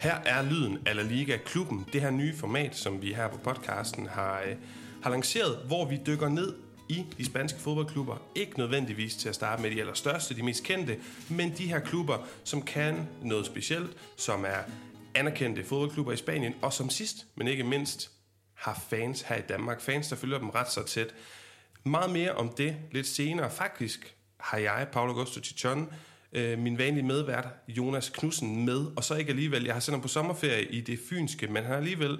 Her er lyden af La Liga Klubben, det her nye format, som vi her på podcasten har, øh, har lanceret, hvor vi dykker ned i de spanske fodboldklubber. Ikke nødvendigvis til at starte med de allerstørste, de mest kendte, men de her klubber, som kan noget specielt, som er anerkendte fodboldklubber i Spanien, og som sidst, men ikke mindst, har fans her i Danmark. Fans, der følger dem ret så tæt. Meget mere om det lidt senere. Faktisk har jeg, Paolo Augusto Tichon, øh, min vanlige medvært, Jonas Knudsen, med. Og så ikke alligevel, jeg har sendt ham på sommerferie i det fynske, men han har alligevel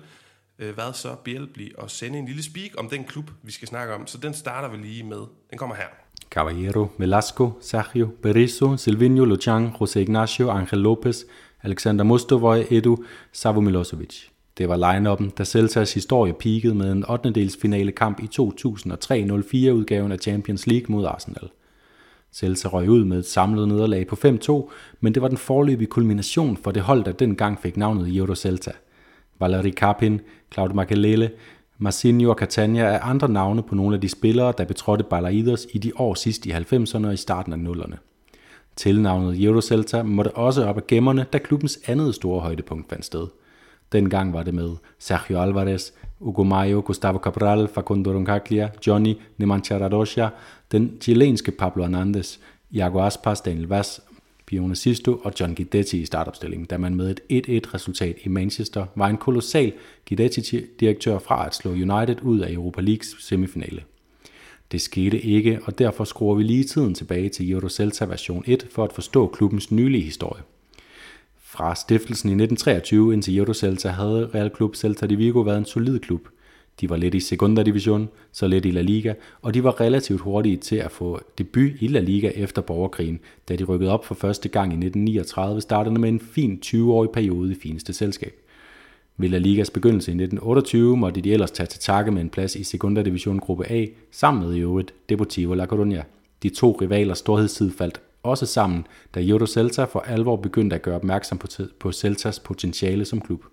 øh, været så behjælpelig at sende en lille speak om den klub, vi skal snakke om. Så den starter vi lige med. Den kommer her. Caballero, Velasco, Sergio, Berizzo, Silvino, Lucian, José Ignacio, Angel Lopez, Alexander Mostovoy, Edu, Savo Milosevic. Det var line-upen, der Celtas historie peakede med en 8. dels kamp i 2003-04 udgaven af Champions League mod Arsenal. Celta røg ud med et samlet nederlag på 5-2, men det var den forløbige kulmination for det hold, der dengang fik navnet Euro Celta. Valeri Carpin, Claudio Makelele, Marcinho og Catania er andre navne på nogle af de spillere, der betrådte Balaidos i de år sidst i 90'erne og i starten af 0'erne. Tilnavnet Euro Celta måtte også op af gemmerne, da klubbens andet store højdepunkt fandt sted. Dengang var det med Sergio Alvarez, Hugo Mayo, Gustavo Cabral, Facundo Roncaglia, Johnny Nemanja Radosha, den chilenske Pablo Hernandez, Iago Aspas, Daniel Vaz, Pione Sisto og John Guidetti i startopstillingen, da man med et 1-1 resultat i Manchester var en kolossal Guidetti-direktør fra at slå United ud af Europa Leagues semifinale. Det skete ikke, og derfor skruer vi lige tiden tilbage til Euro Celta version 1 for at forstå klubbens nylige historie. Fra stiftelsen i 1923 indtil Jodo Celta havde Real Club Celta de Vigo været en solid klub. De var lidt i Segunda Division, så lidt i La Liga, og de var relativt hurtige til at få debut i La Liga efter borgerkrigen, da de rykkede op for første gang i 1939, startede med en fin 20-årig periode i fineste selskab. Ved La Ligas begyndelse i 1928 måtte de ellers tage til takke med en plads i Segunda Division gruppe A, sammen med i øvrigt Deportivo La Coruña. De to rivalers storhedstid faldt også sammen, da Jodo Celta for alvor begyndte at gøre opmærksom på Celtas potentiale som klub.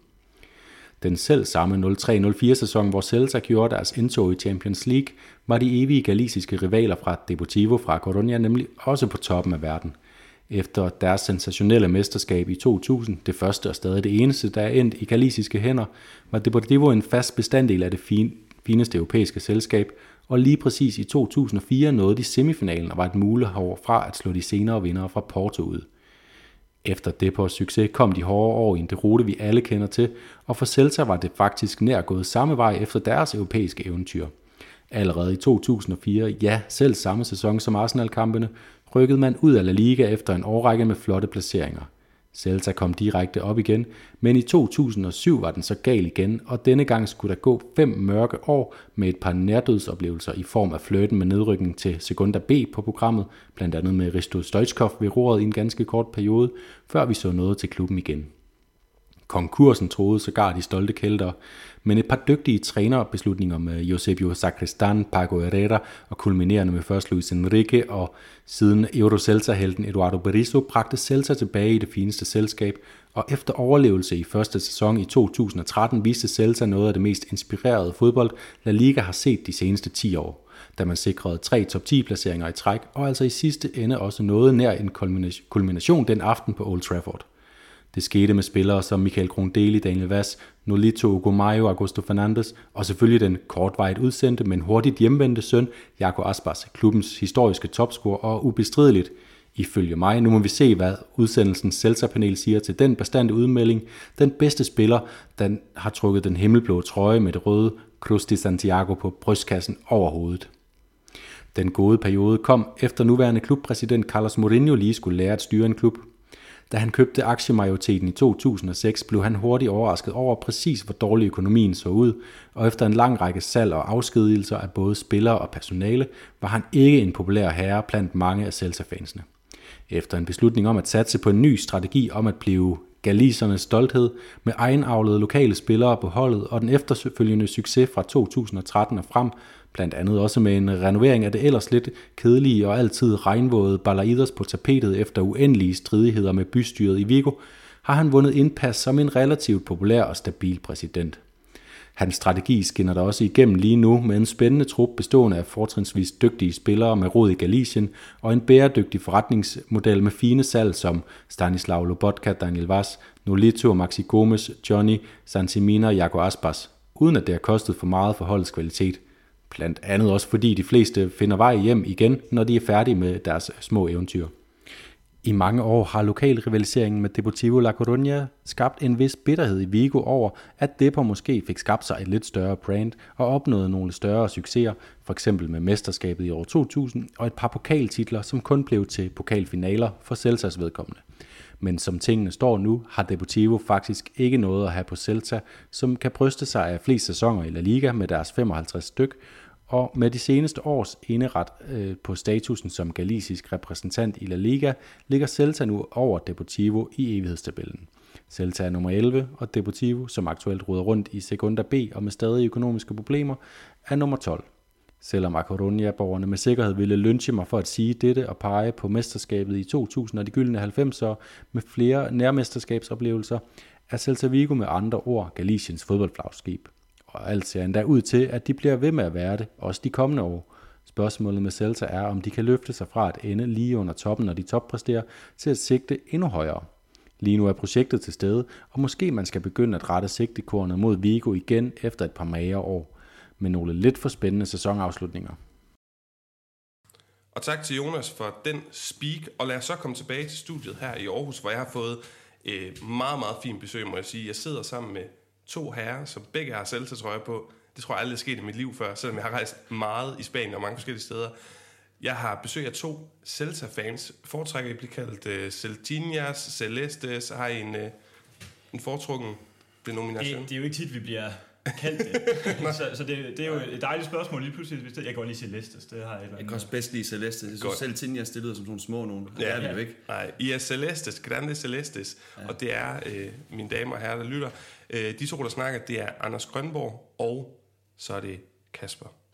Den selv samme 03-04 sæson, hvor Celta gjorde deres indtog i Champions League, var de evige galisiske rivaler fra Deportivo fra Coruña nemlig også på toppen af verden. Efter deres sensationelle mesterskab i 2000, det første og stadig det eneste, der er endt i galisiske hænder, var Deportivo en fast bestanddel af det fin, fineste europæiske selskab, og lige præcis i 2004 nåede de semifinalen og var et mulighed fra at slå de senere vindere fra Porto ud. Efter Depors succes kom de hårde år i en rute, vi alle kender til, og for Celta var det faktisk nær gået samme vej efter deres europæiske eventyr. Allerede i 2004, ja selv samme sæson som Arsenal-kampene, rykkede man ud af La Liga efter en årrække med flotte placeringer. Celta kom direkte op igen, men i 2007 var den så gal igen, og denne gang skulle der gå fem mørke år med et par nærdødsoplevelser i form af flirten med nedrykning til Segunda B på programmet, blandt andet med Risto Stoichkov ved roret i en ganske kort periode, før vi så noget til klubben igen. Konkursen troede sågar de stolte kælder, men et par dygtige trænerbeslutninger øh, med Josebio Sacristan, Paco Herrera og kulminerende med først Luis Enrique og siden Euro Celta-helten Eduardo Berizzo bragte Celta tilbage i det fineste selskab, og efter overlevelse i første sæson i 2013 viste Celta noget af det mest inspirerede fodbold, La Liga har set de seneste 10 år da man sikrede tre top 10 placeringer i træk, og altså i sidste ende også noget nær en kulmination den aften på Old Trafford. Det skete med spillere som Michael Grundeli, Daniel Vaz, Nolito Ugomayo, Augusto Fernandes og selvfølgelig den kortvejt udsendte, men hurtigt hjemvendte søn, Jaco Aspas, klubbens historiske topscorer og ubestrideligt Ifølge mig, nu må vi se, hvad udsendelsens Celta-panel siger til den bestandte udmelding. Den bedste spiller, den har trukket den himmelblå trøje med det røde Cruz de Santiago på brystkassen over hovedet. Den gode periode kom efter nuværende klubpræsident Carlos Mourinho lige skulle lære at styre en klub. Da han købte aktiemajoriteten i 2006, blev han hurtigt overrasket over præcis, hvor dårlig økonomien så ud, og efter en lang række salg og afskedigelser af både spillere og personale, var han ikke en populær herre blandt mange af Celta-fansene. Efter en beslutning om at satse på en ny strategi om at blive galisernes stolthed med egenavlede lokale spillere på holdet og den efterfølgende succes fra 2013 og frem, blandt andet også med en renovering af det ellers lidt kedelige og altid regnvåde Balaidos på tapetet efter uendelige stridigheder med bystyret i Vigo, har han vundet indpas som en relativt populær og stabil præsident. Hans strategi skinner der også igennem lige nu med en spændende trup bestående af fortrinsvis dygtige spillere med rod i Galicien og en bæredygtig forretningsmodel med fine salg som Stanislav Lobotka, Daniel Vaz, Nolito, Maxi Gomes, Johnny, Santimina og Jaco Aspas, uden at det har kostet for meget for holdets kvalitet. Blandt andet også fordi de fleste finder vej hjem igen, når de er færdige med deres små eventyr. I mange år har lokalrivaliseringen med Deportivo La Coruña skabt en vis bitterhed i Vigo over, at Depor måske fik skabt sig et lidt større brand og opnået nogle større succeser, for eksempel med mesterskabet i år 2000 og et par pokaltitler, som kun blev til pokalfinaler for Celtas vedkommende. Men som tingene står nu, har Deportivo faktisk ikke noget at have på Celta, som kan bryste sig af flest sæsoner i La Liga med deres 55 styk, og med de seneste års eneret øh, på statusen som galicisk repræsentant i La Liga, ligger Celta nu over Deportivo i evighedstabellen. Celta er nummer 11, og Deportivo, som aktuelt ruder rundt i Segunda B og med stadig økonomiske problemer, er nummer 12. Selvom Acoruña-borgerne med sikkerhed ville lynche mig for at sige dette og pege på mesterskabet i 2000 og de gyldne 90'ere med flere nærmesterskabsoplevelser, er Celta Vigo med andre ord Galiciens fodboldflagskib og alt ser endda ud til, at de bliver ved med at være det, også de kommende år. Spørgsmålet med Celta er, om de kan løfte sig fra at ende lige under toppen, når de toppræsterer, til at sigte endnu højere. Lige nu er projektet til stede, og måske man skal begynde at rette sigtekornet mod Vigo igen efter et par magre år, med nogle lidt for spændende sæsonafslutninger. Og tak til Jonas for den speak, og lad os så komme tilbage til studiet her i Aarhus, hvor jeg har fået øh, meget, meget fint besøg, må jeg sige. Jeg sidder sammen med to herrer, som begge har Celta-trøjer på. Det tror jeg aldrig er sket i mit liv før, selvom jeg har rejst meget i Spanien og mange forskellige steder. Jeg har besøg af to Celta-fans. Foretrækker I blive kaldt uh, Celtinas, Celestes? Har I en, uh, en foretrukken denomination? Det, det er jo ikke tit, vi bliver kaldt det. så, så det, det er jo et dejligt spørgsmål lige pludselig. Hvis det, jeg kan godt lide Celestes, det har jeg Jeg kan også bedst lide Celestes. Jeg synes selv Celtinas, det lyder som sådan små nogen. Ja, det er vi jo ikke. Nej, I er Celestes, Grande Celestes. Ja. Og det er, øh, mine damer og herrer, der lytter, øh, de to, der snakker, det er Anders Grønborg, og så er det Kasper.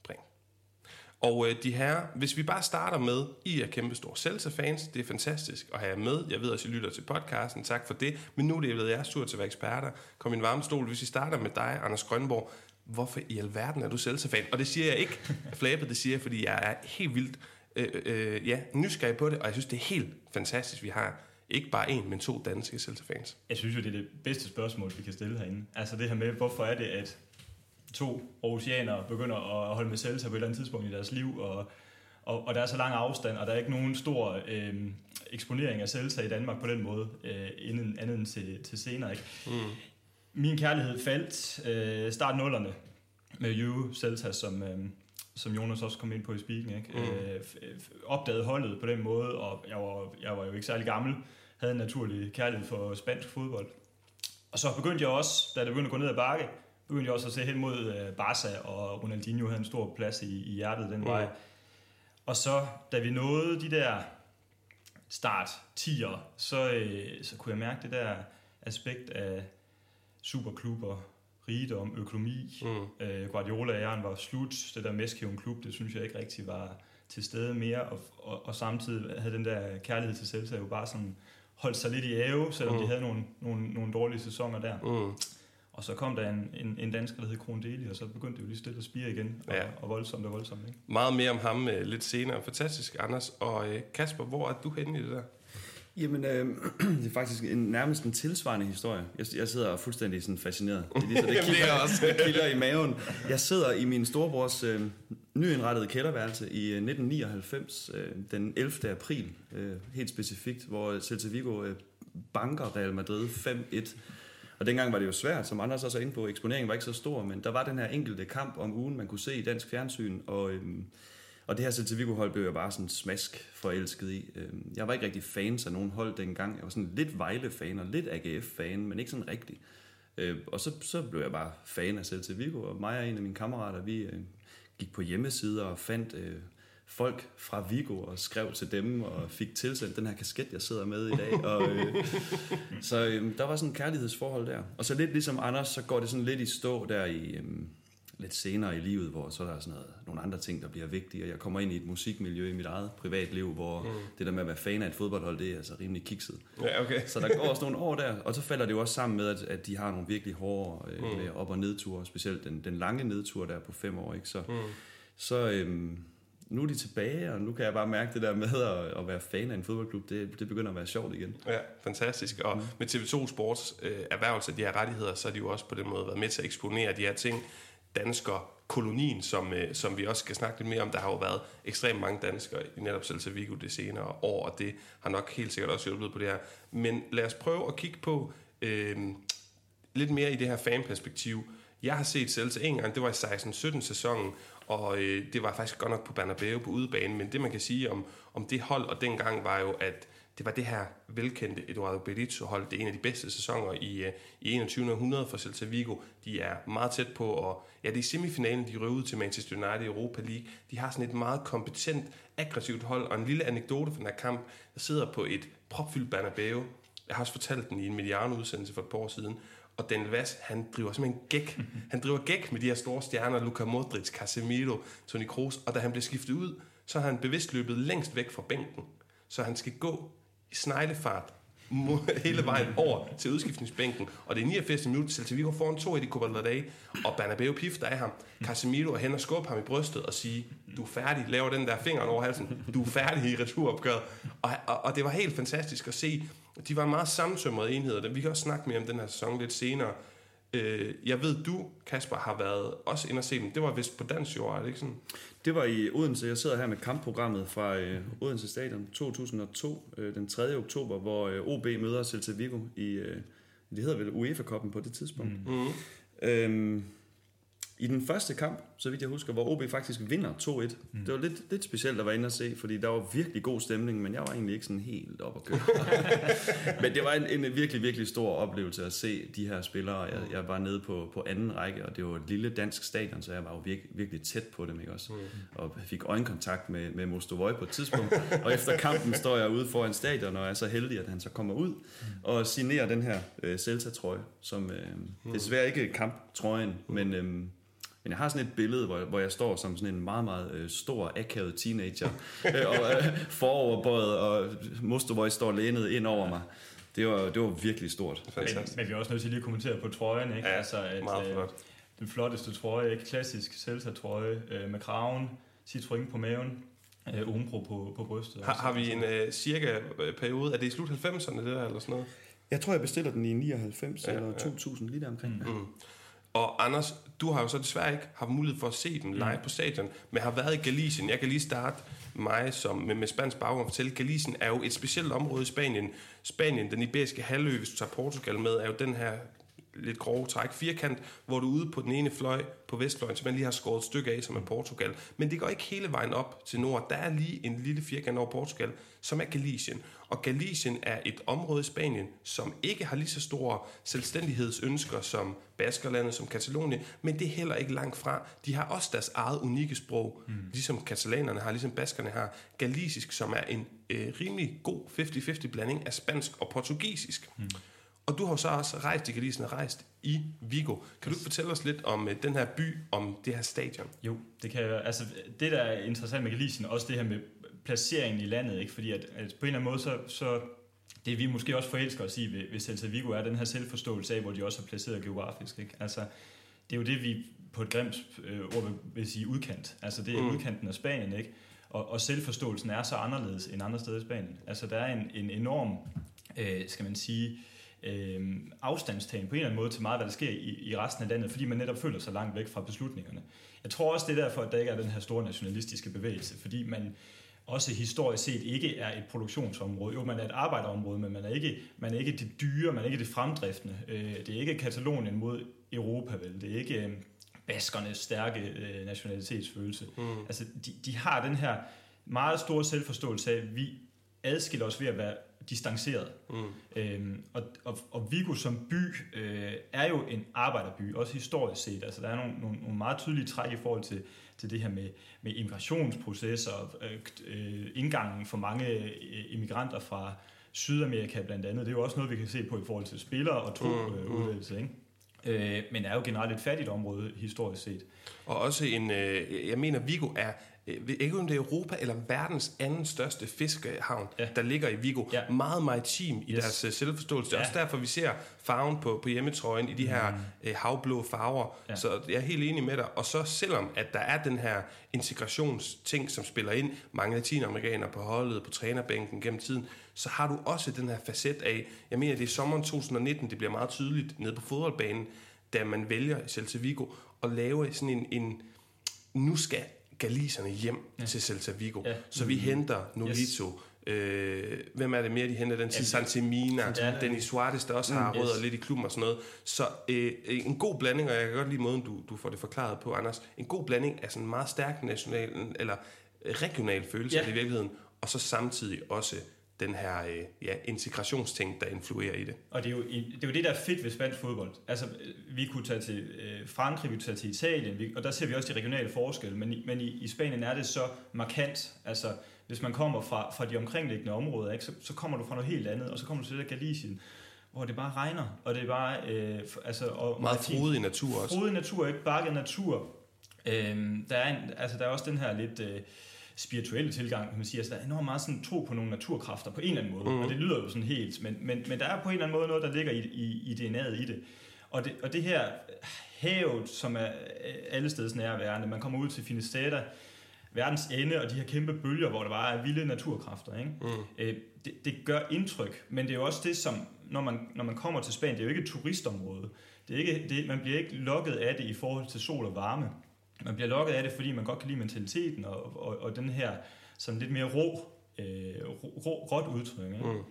Og øh, de her, hvis vi bare starter med, I er kæmpe store Celta-fans, det er fantastisk at have jer med. Jeg ved også, I lytter til podcasten, tak for det. Men nu er det blevet jeres tur til at være eksperter. Kom i en varme stol. Hvis vi starter med dig, Anders Grønborg, hvorfor i alverden er du Celta-fan? Og det siger jeg ikke flabet, det siger jeg, fordi jeg er helt vildt øh, øh, ja, nysgerrig på det, og jeg synes, det er helt fantastisk, vi har ikke bare en, men to danske Celta-fans. Jeg synes jo, det er det bedste spørgsmål, vi kan stille herinde. Altså det her med, hvorfor er det, at to oceaner begynder at holde med Celta på et eller andet tidspunkt i deres liv, og, og, og der er så lang afstand, og der er ikke nogen stor øh, eksponering af Celta i Danmark på den måde, øh, inden andet end til, til senere. Ikke? Mm. Min kærlighed faldt øh, start nullerne med Juve Celta, som, øh, som Jonas også kom ind på i speaking. Ikke? Mm. Øh, opdagede holdet på den måde, og jeg var, jeg var jo ikke særlig gammel, havde en naturlig kærlighed for spansk fodbold. Og så begyndte jeg også, da det begyndte at gå ned ad bakke, jeg også at se hen mod uh, Barca, og Ronaldinho havde en stor plads i, i hjertet den mm. vej. Og så, da vi nåede de der start 10'er, så, øh, så kunne jeg mærke det der aspekt af superklubber, rigdom, økonomi. Mm. Øh, Guardiola-æren var slut. Det der Meskæven klub, det synes jeg ikke rigtig var til stede mere. Og, og, og samtidig havde den der kærlighed til Celta jo bare sådan holdt sig lidt i ave, selvom mm. de havde nogle, nogle, nogle dårlige sæsoner der. Mm. Og så kom der en, en, en dansker, der hed Kron Deli, og så begyndte det jo lige stille at spire igen, og, ja. og voldsomt og voldsomt. Ikke? Meget mere om ham uh, lidt senere. Fantastisk, Anders. Og uh, Kasper, hvor er du henne i det der? Jamen, øh, det er faktisk en, nærmest en tilsvarende historie. Jeg, jeg sidder fuldstændig sådan fascineret. Det er lige så det kilder, det også. kilder i maven. Jeg sidder i min storebrors øh, nyindrettede kælderværelse i 1999, øh, den 11. april, øh, helt specifikt, hvor Celta Vigo øh, banker Real Madrid 5-1. Og dengang var det jo svært, som Anders også er inde på. Eksponeringen var ikke så stor, men der var den her enkelte kamp om ugen, man kunne se i dansk fjernsyn, og... øhm, og det her Celta Vigo-hold blev jeg bare sådan smask forelsket i. Øhm, jeg var ikke rigtig fan af nogen hold dengang. Jeg var sådan lidt Vejle-fan og lidt AGF-fan, men ikke sådan rigtig. Øh, og så, så blev jeg bare fan af Celta Vigo, og mig og en af mine kammerater, vi øh, gik på hjemmesider og fandt øh, folk fra Vigo og skrev til dem og fik tilsendt den her kasket, jeg sidder med i dag. Og, øh, så øh, der var sådan en kærlighedsforhold der. Og så lidt ligesom Anders, så går det sådan lidt i stå der i... Øh, lidt senere i livet, hvor så er der sådan noget, nogle andre ting, der bliver vigtige, og jeg kommer ind i et musikmiljø i mit eget privatliv, hvor mm. det der med at være fan af et fodboldhold, det er altså rimelig kikset. Ja, okay. Så der går også nogle år der, og så falder det jo også sammen med, at, at de har nogle virkelig hårde øh, mm. op- og nedture, specielt den, den lange nedtur der på fem år, ikke? Så, mm. så øhm, nu er de tilbage, og nu kan jeg bare mærke det der med at, at være fan af en fodboldklub, det, det begynder at være sjovt igen. Ja, fantastisk. Og mm. med TV2 Sports øh, erhvervelse af de her rettigheder, så har de jo også på den måde været med til at eksponere de her ting. Dansker kolonien, som, øh, som vi også skal snakke lidt mere om. Der har jo været ekstremt mange danskere i netop Celta Vigo det senere år, og det har nok helt sikkert også hjulpet på det her. Men lad os prøve at kigge på øh, lidt mere i det her fanperspektiv. Jeg har set Celta en gang, det var i 16-17 sæsonen, og øh, det var faktisk godt nok på Bernabeu på udebane, men det man kan sige om, om det hold og dengang var jo, at det var det her velkendte Eduardo Berizzo hold. Det er en af de bedste sæsoner i, øh, i 21. århundrede for Celta Vigo. De er meget tæt på, og ja, det er semifinalen, de røvede ud til Manchester United i Europa League. De har sådan et meget kompetent, aggressivt hold, og en lille anekdote fra den her kamp, der sidder på et propfyldt Bernabeu. Jeg har også fortalt den i en Mediano-udsendelse for et par år siden, og Daniel Vass, han driver simpelthen gæk. Han driver gæk med de her store stjerner, Luka Modric, Casemiro, Toni Kroos, og da han bliver skiftet ud, så har han bevidst løbet længst væk fra bænken. Så han skal gå i sneglefart hele vejen over til udskiftningsbænken. Og det er 89 minutter, Celta Vigo foran to i de Copa del Rey, og Bernabeu pifter af ham. Casemiro er hen og skubber ham i brystet og siger, du er færdig, laver den der finger over halsen, du er færdig i returopgøret. Og, og, og det var helt fantastisk at se. De var meget sammensømrede enheder. Vi kan også snakke mere om den her sæson lidt senere. Øh, jeg ved, du, Kasper, har været også ind og se dem. Det var vist på dansk jord, er det ikke sådan? Det var i Odense. Jeg sidder her med kampprogrammet fra øh, Odense Stadion 2002, øh, den 3. oktober, hvor øh, OB møder Celta Vigo i, øh, det hedder vel UEFA-koppen på det tidspunkt. Mm. Øhm, i den første kamp, så vidt jeg husker, hvor OB faktisk vinder 2-1. Mm. Det var lidt, lidt specielt at være inde og se, fordi der var virkelig god stemning, men jeg var egentlig ikke sådan helt op at køre. men det var en, en virkelig, virkelig stor oplevelse at se de her spillere. Jeg, jeg var nede på, på anden række, og det var et lille dansk stadion, så jeg var jo virkelig, virkelig tæt på dem, ikke også? Mm. Og fik øjenkontakt med, med Mostovoj på et tidspunkt. og efter kampen står jeg ude foran stadion, og er så heldig, at han så kommer ud og signerer den her øh, Celta-trøje, som øh, mm. desværre ikke kamptrøjen, men... Øh, men jeg har sådan et billede, hvor, hvor jeg står som sådan en meget, meget øh, stor, akavet teenager, øh, og øh, foroverbøjet, og Mosterboy står lænet ind over mig. Det var, det var virkelig stort. Men, men vi er også nødt til lige at kommentere på trøjen, ikke? Ja, altså, at, meget øh, flot. Den flotteste trøje, ikke? Klassisk Celta-trøje øh, med kraven, Citroën på maven, øh, Umbro på, på brystet. Har, har vi en øh, cirka øh, periode? Er det i slut 90'erne, det der, eller sådan noget? Jeg tror, jeg bestiller den i 99 ja, eller 2000, ja. lige der omkring. Mm. Mm. Og Anders, du har jo så desværre ikke haft mulighed for at se dem live mm. på stadion, men har været i Galicien. Jeg kan lige starte mig som, med, med spansk baggrund og fortælle, Galicien er jo et specielt område i Spanien. Spanien, den iberiske halvø, hvis du tager Portugal med, er jo den her lidt grove træk firkant, hvor du er ude på den ene fløj på vestfløjen, som man lige har skåret et stykke af, som er Portugal. Men det går ikke hele vejen op til nord. Der er lige en lille firkant over Portugal, som er Galicien. Og Galicien er et område i Spanien, som ikke har lige så store selvstændighedsønsker som Baskerlandet, som Katalonien, men det er heller ikke langt fra. De har også deres eget unikke sprog, mm. ligesom katalanerne har, ligesom baskerne har. Galicisk, som er en øh, rimelig god 50-50 blanding af spansk og portugisisk. Mm. Og du har så også rejst i Galicien og rejst i Vigo. Kan du fortælle os lidt om uh, den her by, om det her stadion? Jo, det kan jeg. Altså, det der er interessant med Galicien, også det her med placeringen i landet, ikke? fordi at, at på en eller anden måde, så, så det vi måske også forelsker os i ved, ved Celta Vigo, er den her selvforståelse af, hvor de også er placeret geografisk. Ikke? Altså, det er jo det, vi på et grimt øh, ord vil, vil sige udkant. Altså, det er mm. udkanten af Spanien, ikke? Og, og selvforståelsen er så anderledes end andre steder i Spanien. Altså, der er en, en enorm, øh, skal man sige, øh, afstandstagen på en eller anden måde til meget, hvad der sker i, i resten af landet, fordi man netop føler sig langt væk fra beslutningerne. Jeg tror også, det er derfor, at der ikke er den her store nationalistiske bevægelse, fordi man også historisk set ikke er et produktionsområde. Jo, man er et arbejderområde, men man er ikke, man er ikke det dyre, man er ikke det fremdriftende. Øh, det er ikke Katalonien mod Europa, vel? Det er ikke øh, baskernes stærke øh, nationalitetsfølelse. Mm. Altså, de, de har den her meget store selvforståelse af, at vi adskiller os ved at være distanceret. Mm. Øhm, og, og, og Vigo som by øh, er jo en arbejderby, også historisk set. Altså, der er nogle, nogle, nogle meget tydelige træk i forhold til, til det her med, med immigrationsprocesser, øh, øh, indgangen for mange øh, immigranter fra Sydamerika blandt andet. Det er jo også noget, vi kan se på i forhold til spillere og to mm. øh, udvalgelse, ikke? øh, men er jo generelt et fattigt område historisk set. Og også en, øh, jeg mener, Vigo er, ikke om det er Europa eller verdens anden største fiskehavn, ja. der ligger i Vigo. Ja. Meget maritim i yes. deres uh, selvforståelse. Ja. også derfor, vi ser farven på, på hjemmetrøjen i de her mm. øh, havblå farver. Ja. Så jeg er helt enig med dig. Og så selvom, at der er den her integrationsting, som spiller ind, mange latinamerikanere på holdet, på trænerbænken gennem tiden, så har du også den her facet af, jeg mener, det er sommeren 2019, det bliver meget tydeligt nede på fodboldbanen, da man vælger i Celta Vigo at lave sådan en, en nu skal galiserne hjem ja. til Celta Vigo. Ja. Så vi henter Nolito. Yes. Øh, hvem er det mere, de henter? Den til Santimina, ja. Dennis Suarez, der også har mm, rødder yes. lidt i klubben og sådan noget. Så øh, en god blanding, og jeg kan godt lide måden, du, du får det forklaret på, Anders. En god blanding af sådan en meget stærk national, eller regional følelse ja. i virkeligheden, og så samtidig også den her øh, ja, integrationsting, der influerer i det. Og det er, jo, det er jo det, der er fedt ved spansk fodbold. Altså, vi kunne tage til øh, Frankrig, vi kunne tage til Italien, vi, og der ser vi også de regionale forskelle, men, i, men i, i Spanien er det så markant. Altså, hvis man kommer fra, fra de omkringliggende områder, ikke, så, så kommer du fra noget helt andet, og så kommer du til det Galicien, hvor det bare regner, og det er bare... Øh, altså, og Meget frodig natur også. Frodig natur, ikke bakket natur. Øh, der, er en, altså, der er også den her lidt... Øh, spirituelle tilgang, kan man sige. Altså, der er enormt meget sådan tro på nogle naturkræfter på en eller anden måde, mm. og det lyder jo sådan helt, men, men, men der er på en eller anden måde noget, der ligger i, i, i DNA'et i det. Og, det. og det her havet, som er alle steds nærværende, man kommer ud til Finisterre, verdens ende, og de her kæmpe bølger, hvor der bare er vilde naturkræfter. Ikke? Mm. Øh, det, det gør indtryk, men det er jo også det, som, når man, når man kommer til Spanien, det er jo ikke et turistområde. Det er ikke, det, man bliver ikke lukket af det i forhold til sol og varme man bliver lokket af det, fordi man godt kan lide mentaliteten og, og, og den her sådan lidt mere rå, øh, rå råt udtryk. Ikke? Mm.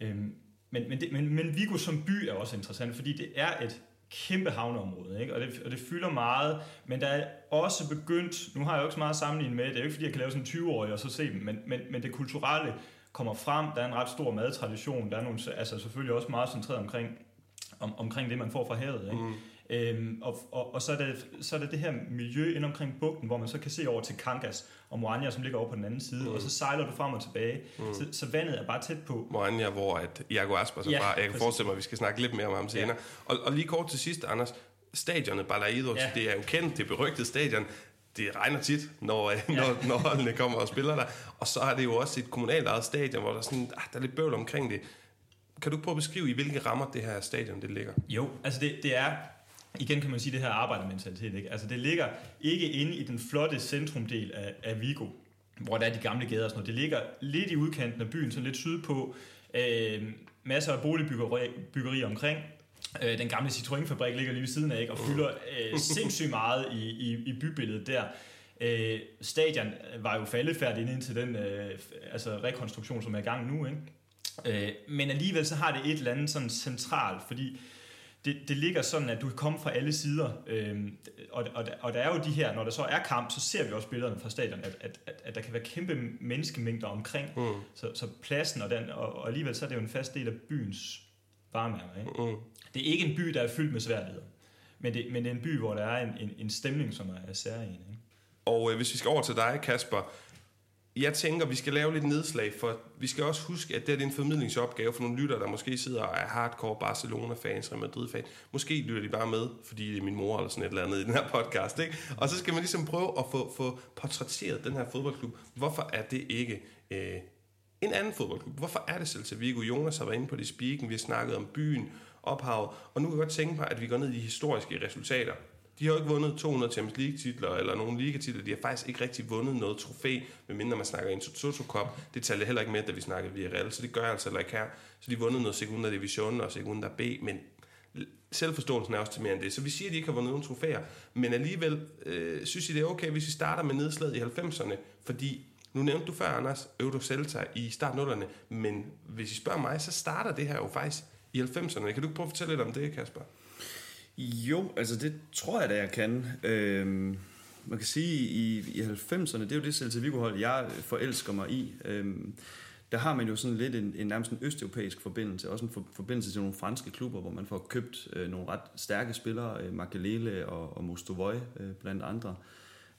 Øhm, men, men, det, men, men Vigo som by er også interessant, fordi det er et kæmpe havneområde, ikke? Og, det, og det fylder meget, men der er også begyndt, nu har jeg jo ikke så meget sammenlignet med, det er jo ikke fordi, jeg kan lave sådan en 20-årig og så se dem, men, men, men det kulturelle kommer frem, der er en ret stor madtradition, der er nogle, altså selvfølgelig også meget centreret omkring, om, omkring det, man får fra havet, ikke? Mm. Øhm, og, og, og så, er det, så er det det her miljø ind omkring bugten, hvor man så kan se over til Kangas og Moania, som ligger over på den anden side, mm. og så sejler du frem og tilbage. Mm. Så, så vandet er bare tæt på. Moania, hvor at Iago Aspas er ja, fra. Jeg kan præcis. forestille mig, at vi skal snakke lidt mere om ham senere. Ja. Og, og lige kort til sidst, Anders. Stadionet Balaidos, ja. det er jo kendt, det er berygtet stadion det regner tit, når, ja. når, når holdene kommer og spiller der. Og så er det jo også et kommunalt eget stadion, hvor der er, sådan, ah, der er lidt bøvl omkring det. Kan du prøve at beskrive, i hvilke rammer det her stadion det ligger? Jo, altså det, det er igen kan man sige det her arbejdermentalitet. Ikke? Altså det ligger ikke inde i den flotte centrumdel af, af Vigo, hvor der er de gamle gader og sådan noget. Det ligger lidt i udkanten af byen, sådan lidt sydpå. Øh, masser af boligbyggeri omkring. Øh, den gamle Citroën-fabrik ligger lige ved siden af, ikke? og fylder øh, sindssygt meget i, i, i bybilledet der. Øh, stadion var jo faldefærdigt ind til den øh, altså rekonstruktion, som er i gang nu. Ikke? Øh, men alligevel så har det et eller andet sådan centralt, fordi det, det ligger sådan, at du kan komme fra alle sider. Øhm, og, og, og der er jo de her, når der så er kamp, så ser vi også billederne fra stadion, at, at, at, at der kan være kæmpe menneskemængder omkring. Mm. Så, så pladsen, og, den, og, og alligevel så er det jo en fast del af byens varemærker. Ikke? Mm. Det er ikke en by, der er fyldt med sværligheder. Men det, men det er en by, hvor der er en, en, en stemning, som er særlig. Ikke? Og øh, hvis vi skal over til dig, Kasper, jeg tænker, vi skal lave lidt nedslag, for vi skal også huske, at det er en formidlingsopgave for nogle lytter, der måske sidder og er hardcore Barcelona-fans, Real Madrid-fans. Måske lytter de bare med, fordi det er min mor eller sådan et eller andet i den her podcast. Ikke? Og så skal man ligesom prøve at få, få portrætteret den her fodboldklub. Hvorfor er det ikke øh, en anden fodboldklub? Hvorfor er det Celta Vigo? Jonas har været inde på det speaking, vi har snakket om byen, ophavet, og nu kan jeg godt tænke mig, at vi går ned i de historiske resultater. De har jo ikke vundet 200 Champions League-titler eller nogen ligatitler. De har faktisk ikke rigtig vundet noget trofæ, medmindre man snakker en Toto Cup. Det talte heller ikke med, da vi snakkede via Real, så det gør jeg altså ikke her. Så de har vundet noget Segunda Division og Segunda B, men selvforståelsen er også til mere end det. Så vi siger, at de ikke har vundet nogen trofæer, men alligevel øh, synes I, det er okay, hvis vi starter med nedslaget i 90'erne, fordi nu nævnte du før, Anders, Euro Celta i startnullerne, men hvis I spørger mig, så starter det her jo faktisk i 90'erne. Kan du prøve at fortælle lidt om det, Kasper? Jo, altså det tror jeg da, jeg kan. Øhm, man kan sige, i, i 90'erne, det er jo det Celta Vigo-hold, jeg forelsker mig i. Øhm, der har man jo sådan lidt en, en nærmest en østeuropæisk forbindelse, også en for, forbindelse til nogle franske klubber, hvor man får købt øh, nogle ret stærke spillere, øh, Makelele og, og Mostovoy øh, blandt andre.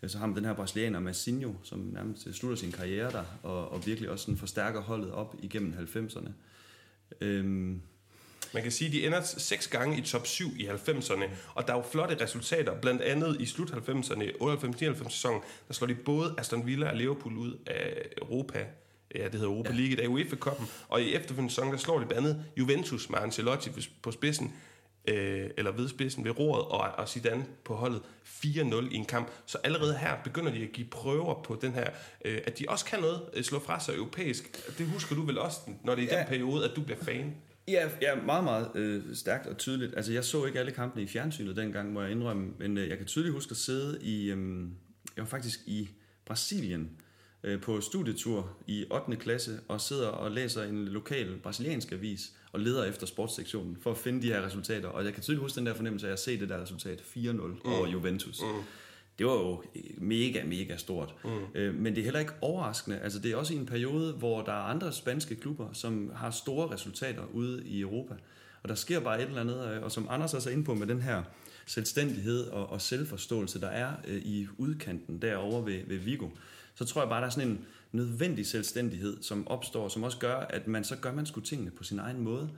Øh, så har man den her brasilianer Massinho, som nærmest øh, slutter sin karriere der, og, og virkelig også sådan forstærker holdet op igennem 90'erne. Øhm, man kan sige, at de ender seks gange i top 7 i 90'erne, og der er jo flotte resultater, blandt andet i slut 90'erne, 98-99 sæsonen, der slår de både Aston Villa og Liverpool ud af Europa ja, det hedder Europa League, der er UEFA-koppen, og i efterfølgende sæson, der slår de blandt andet Juventus med Ancelotti på spidsen, øh, eller ved spidsen ved roret, og, og Zidane på holdet 4-0 i en kamp. Så allerede her begynder de at give prøver på den her, øh, at de også kan noget, øh, slå fra sig europæisk. Det husker du vel også, når det er i ja. den periode, at du bliver fan? Ja, ja meget, meget øh, stærkt og tydeligt. Altså, jeg så ikke alle kampene i fjernsynet dengang, må jeg indrømme, men øh, jeg kan tydeligt huske at sidde i, øh, jeg var faktisk i Brasilien, øh, på studietur i 8. klasse og sidder og læser en lokal brasiliansk avis og leder efter sportssektionen for at finde de her resultater. Og jeg kan tydeligt huske den der fornemmelse af at se det der resultat 4-0 mm. over Juventus. Mm. Det var jo mega, mega stort. Mm. Øh, men det er heller ikke overraskende. Altså, det er også i en periode, hvor der er andre spanske klubber, som har store resultater ude i Europa. Og der sker bare et eller andet, øh, og som Anders også er inde på med den her selvstændighed og, og selvforståelse, der er øh, i udkanten derovre ved, ved Vigo, så tror jeg bare, der er sådan en nødvendig selvstændighed, som opstår, som også gør, at man så gør man sgu tingene på sin egen måde.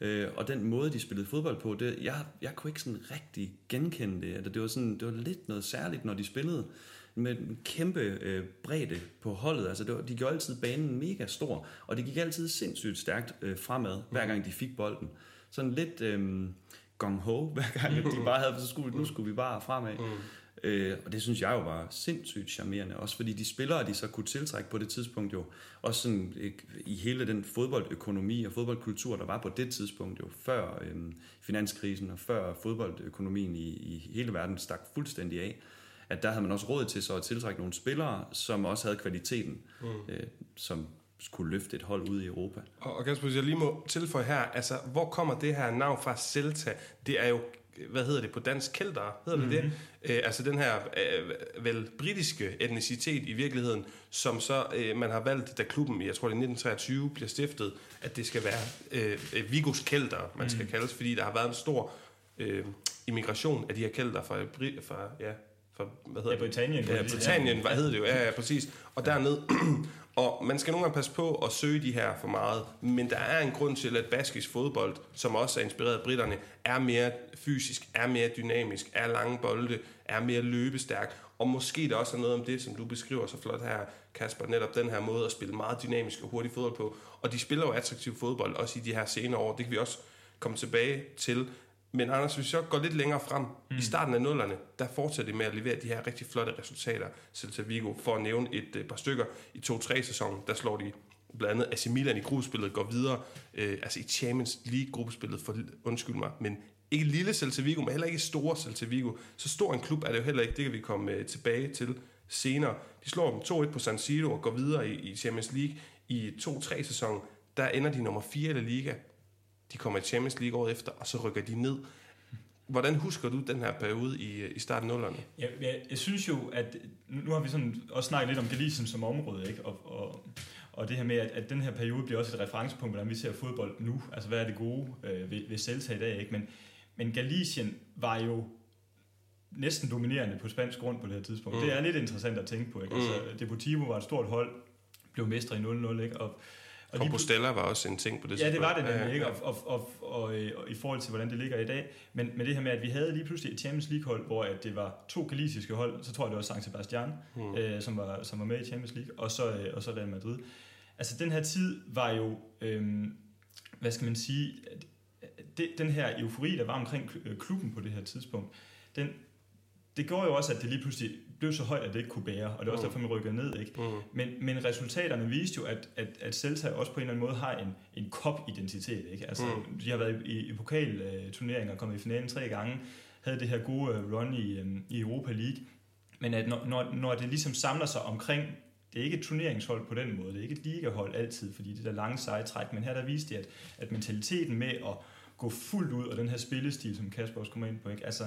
Øh, og den måde, de spillede fodbold på, det, jeg, jeg kunne ikke sådan rigtig genkende det. Altså, det, var sådan, det var lidt noget særligt, når de spillede med en kæmpe øh, bredde på holdet. Altså, det var, de gjorde altid banen mega stor, og det gik altid sindssygt stærkt øh, fremad, hver gang de fik bolden. Sådan lidt øh, gong-ho, hver gang de bare havde, så skulle, nu skulle vi bare fremad. Mm. Øh, og det synes jeg jo var sindssygt charmerende, også fordi de spillere, de så kunne tiltrække på det tidspunkt jo, også sådan øh, i hele den fodboldøkonomi og fodboldkultur, der var på det tidspunkt jo, før øh, finanskrisen og før fodboldøkonomien i, i hele verden stak fuldstændig af, at der havde man også råd til så at tiltrække nogle spillere, som også havde kvaliteten, mm. øh, som skulle løfte et hold ud i Europa. Og, og Kasper, jeg lige må tilføje her, altså hvor kommer det her navn fra Celta? Det er jo hvad hedder det på dansk, kælder, hedder det mm-hmm. det? Øh, altså den her øh, vel britiske etnicitet i virkeligheden, som så øh, man har valgt, da klubben, jeg tror det er 1923, bliver stiftet, at det skal være øh, Vigos kælder, man skal mm. kaldes, fordi der har været en stor øh, immigration af de her kælder fra, fra ja, fra, hvad hedder ja, Britannien. Ja, Britannien, hvad hedder det jo? Ja, ja, præcis. Og dernede, og man skal nogle gange passe på at søge de her for meget, men der er en grund til, at baskisk fodbold, som også er inspireret af britterne, er mere fysisk, er mere dynamisk, er lange bolde, er mere løbestærk, og måske der også er noget om det, som du beskriver så flot her, Kasper, netop den her måde at spille meget dynamisk og hurtig fodbold på. Og de spiller jo attraktiv fodbold, også i de her senere år. Det kan vi også komme tilbage til. Men Anders, hvis vi så går lidt længere frem, mm. i starten af nullerne, der fortsætter de med at levere de her rigtig flotte resultater. Celta Vigo, for at nævne et et par stykker, i 2-3 sæsonen, der slår de blandt andet AC Milan i gruppespillet, går videre, øh, altså i Champions League gruppespillet, for undskyld mig, men ikke lille Celta Vigo, men heller ikke store Celta Vigo. Så stor en klub er det jo heller ikke, det kan vi komme øh, tilbage til senere. De slår dem 2-1 på San Siro og går videre i, i Champions League i 2-3 sæsonen. Der ender de nummer 4 i La Liga. De kommer i Champions League året efter, og så rykker de ned. Hvordan husker du den her periode i, i starten af nullerne? Ja, jeg, jeg synes jo, at nu har vi sådan også snakket lidt om Galicien som område, ikke? Og, og, og det her med, at, at den her periode bliver også et referencepunkt, hvordan vi ser fodbold nu. Altså, hvad er det gode øh, ved, ved Celta i dag, ikke? Men, men Galicien var jo næsten dominerende på spansk grund på det her tidspunkt. Mm. Det er lidt interessant at tænke på, ikke? Altså, mm. Deportivo var et stort hold, blev mestre i 0-0, ikke? Og, og Compostela var også en ting på det Ja, det var det nemlig, ikke? Og, og, og, og, og, i forhold til, hvordan det ligger i dag. Men med det her med, at vi havde lige pludselig et Champions League-hold, hvor at det var to galisiske hold, så tror jeg, det var San Sebastian, hmm. øh, som, var, som var med i Champions League, og så, øh, og så Real Madrid. Altså, den her tid var jo, øh, hvad skal man sige, det, den her eufori, der var omkring klubben på det her tidspunkt, den, det gjorde jo også, at det lige pludselig blev så højt, at det ikke kunne bære, og det er også mm. derfor, man rykker ned. Ikke? Mm. Men, men resultaterne viste jo, at, at, at Celta også på en eller anden måde har en, en kop-identitet. Ikke? Altså, mm. De har været i, i pokalturneringer, kommet i finalen tre gange, havde det her gode øh, run i, um, i Europa League. Men at når, når, når det ligesom samler sig omkring det er ikke et turneringshold på den måde, det er ikke et ligahold altid, fordi det der lange seje træk, men her der viste det, at, at mentaliteten med at gå fuldt ud, og den her spillestil, som Kasper også kommer ind på, ikke? Altså,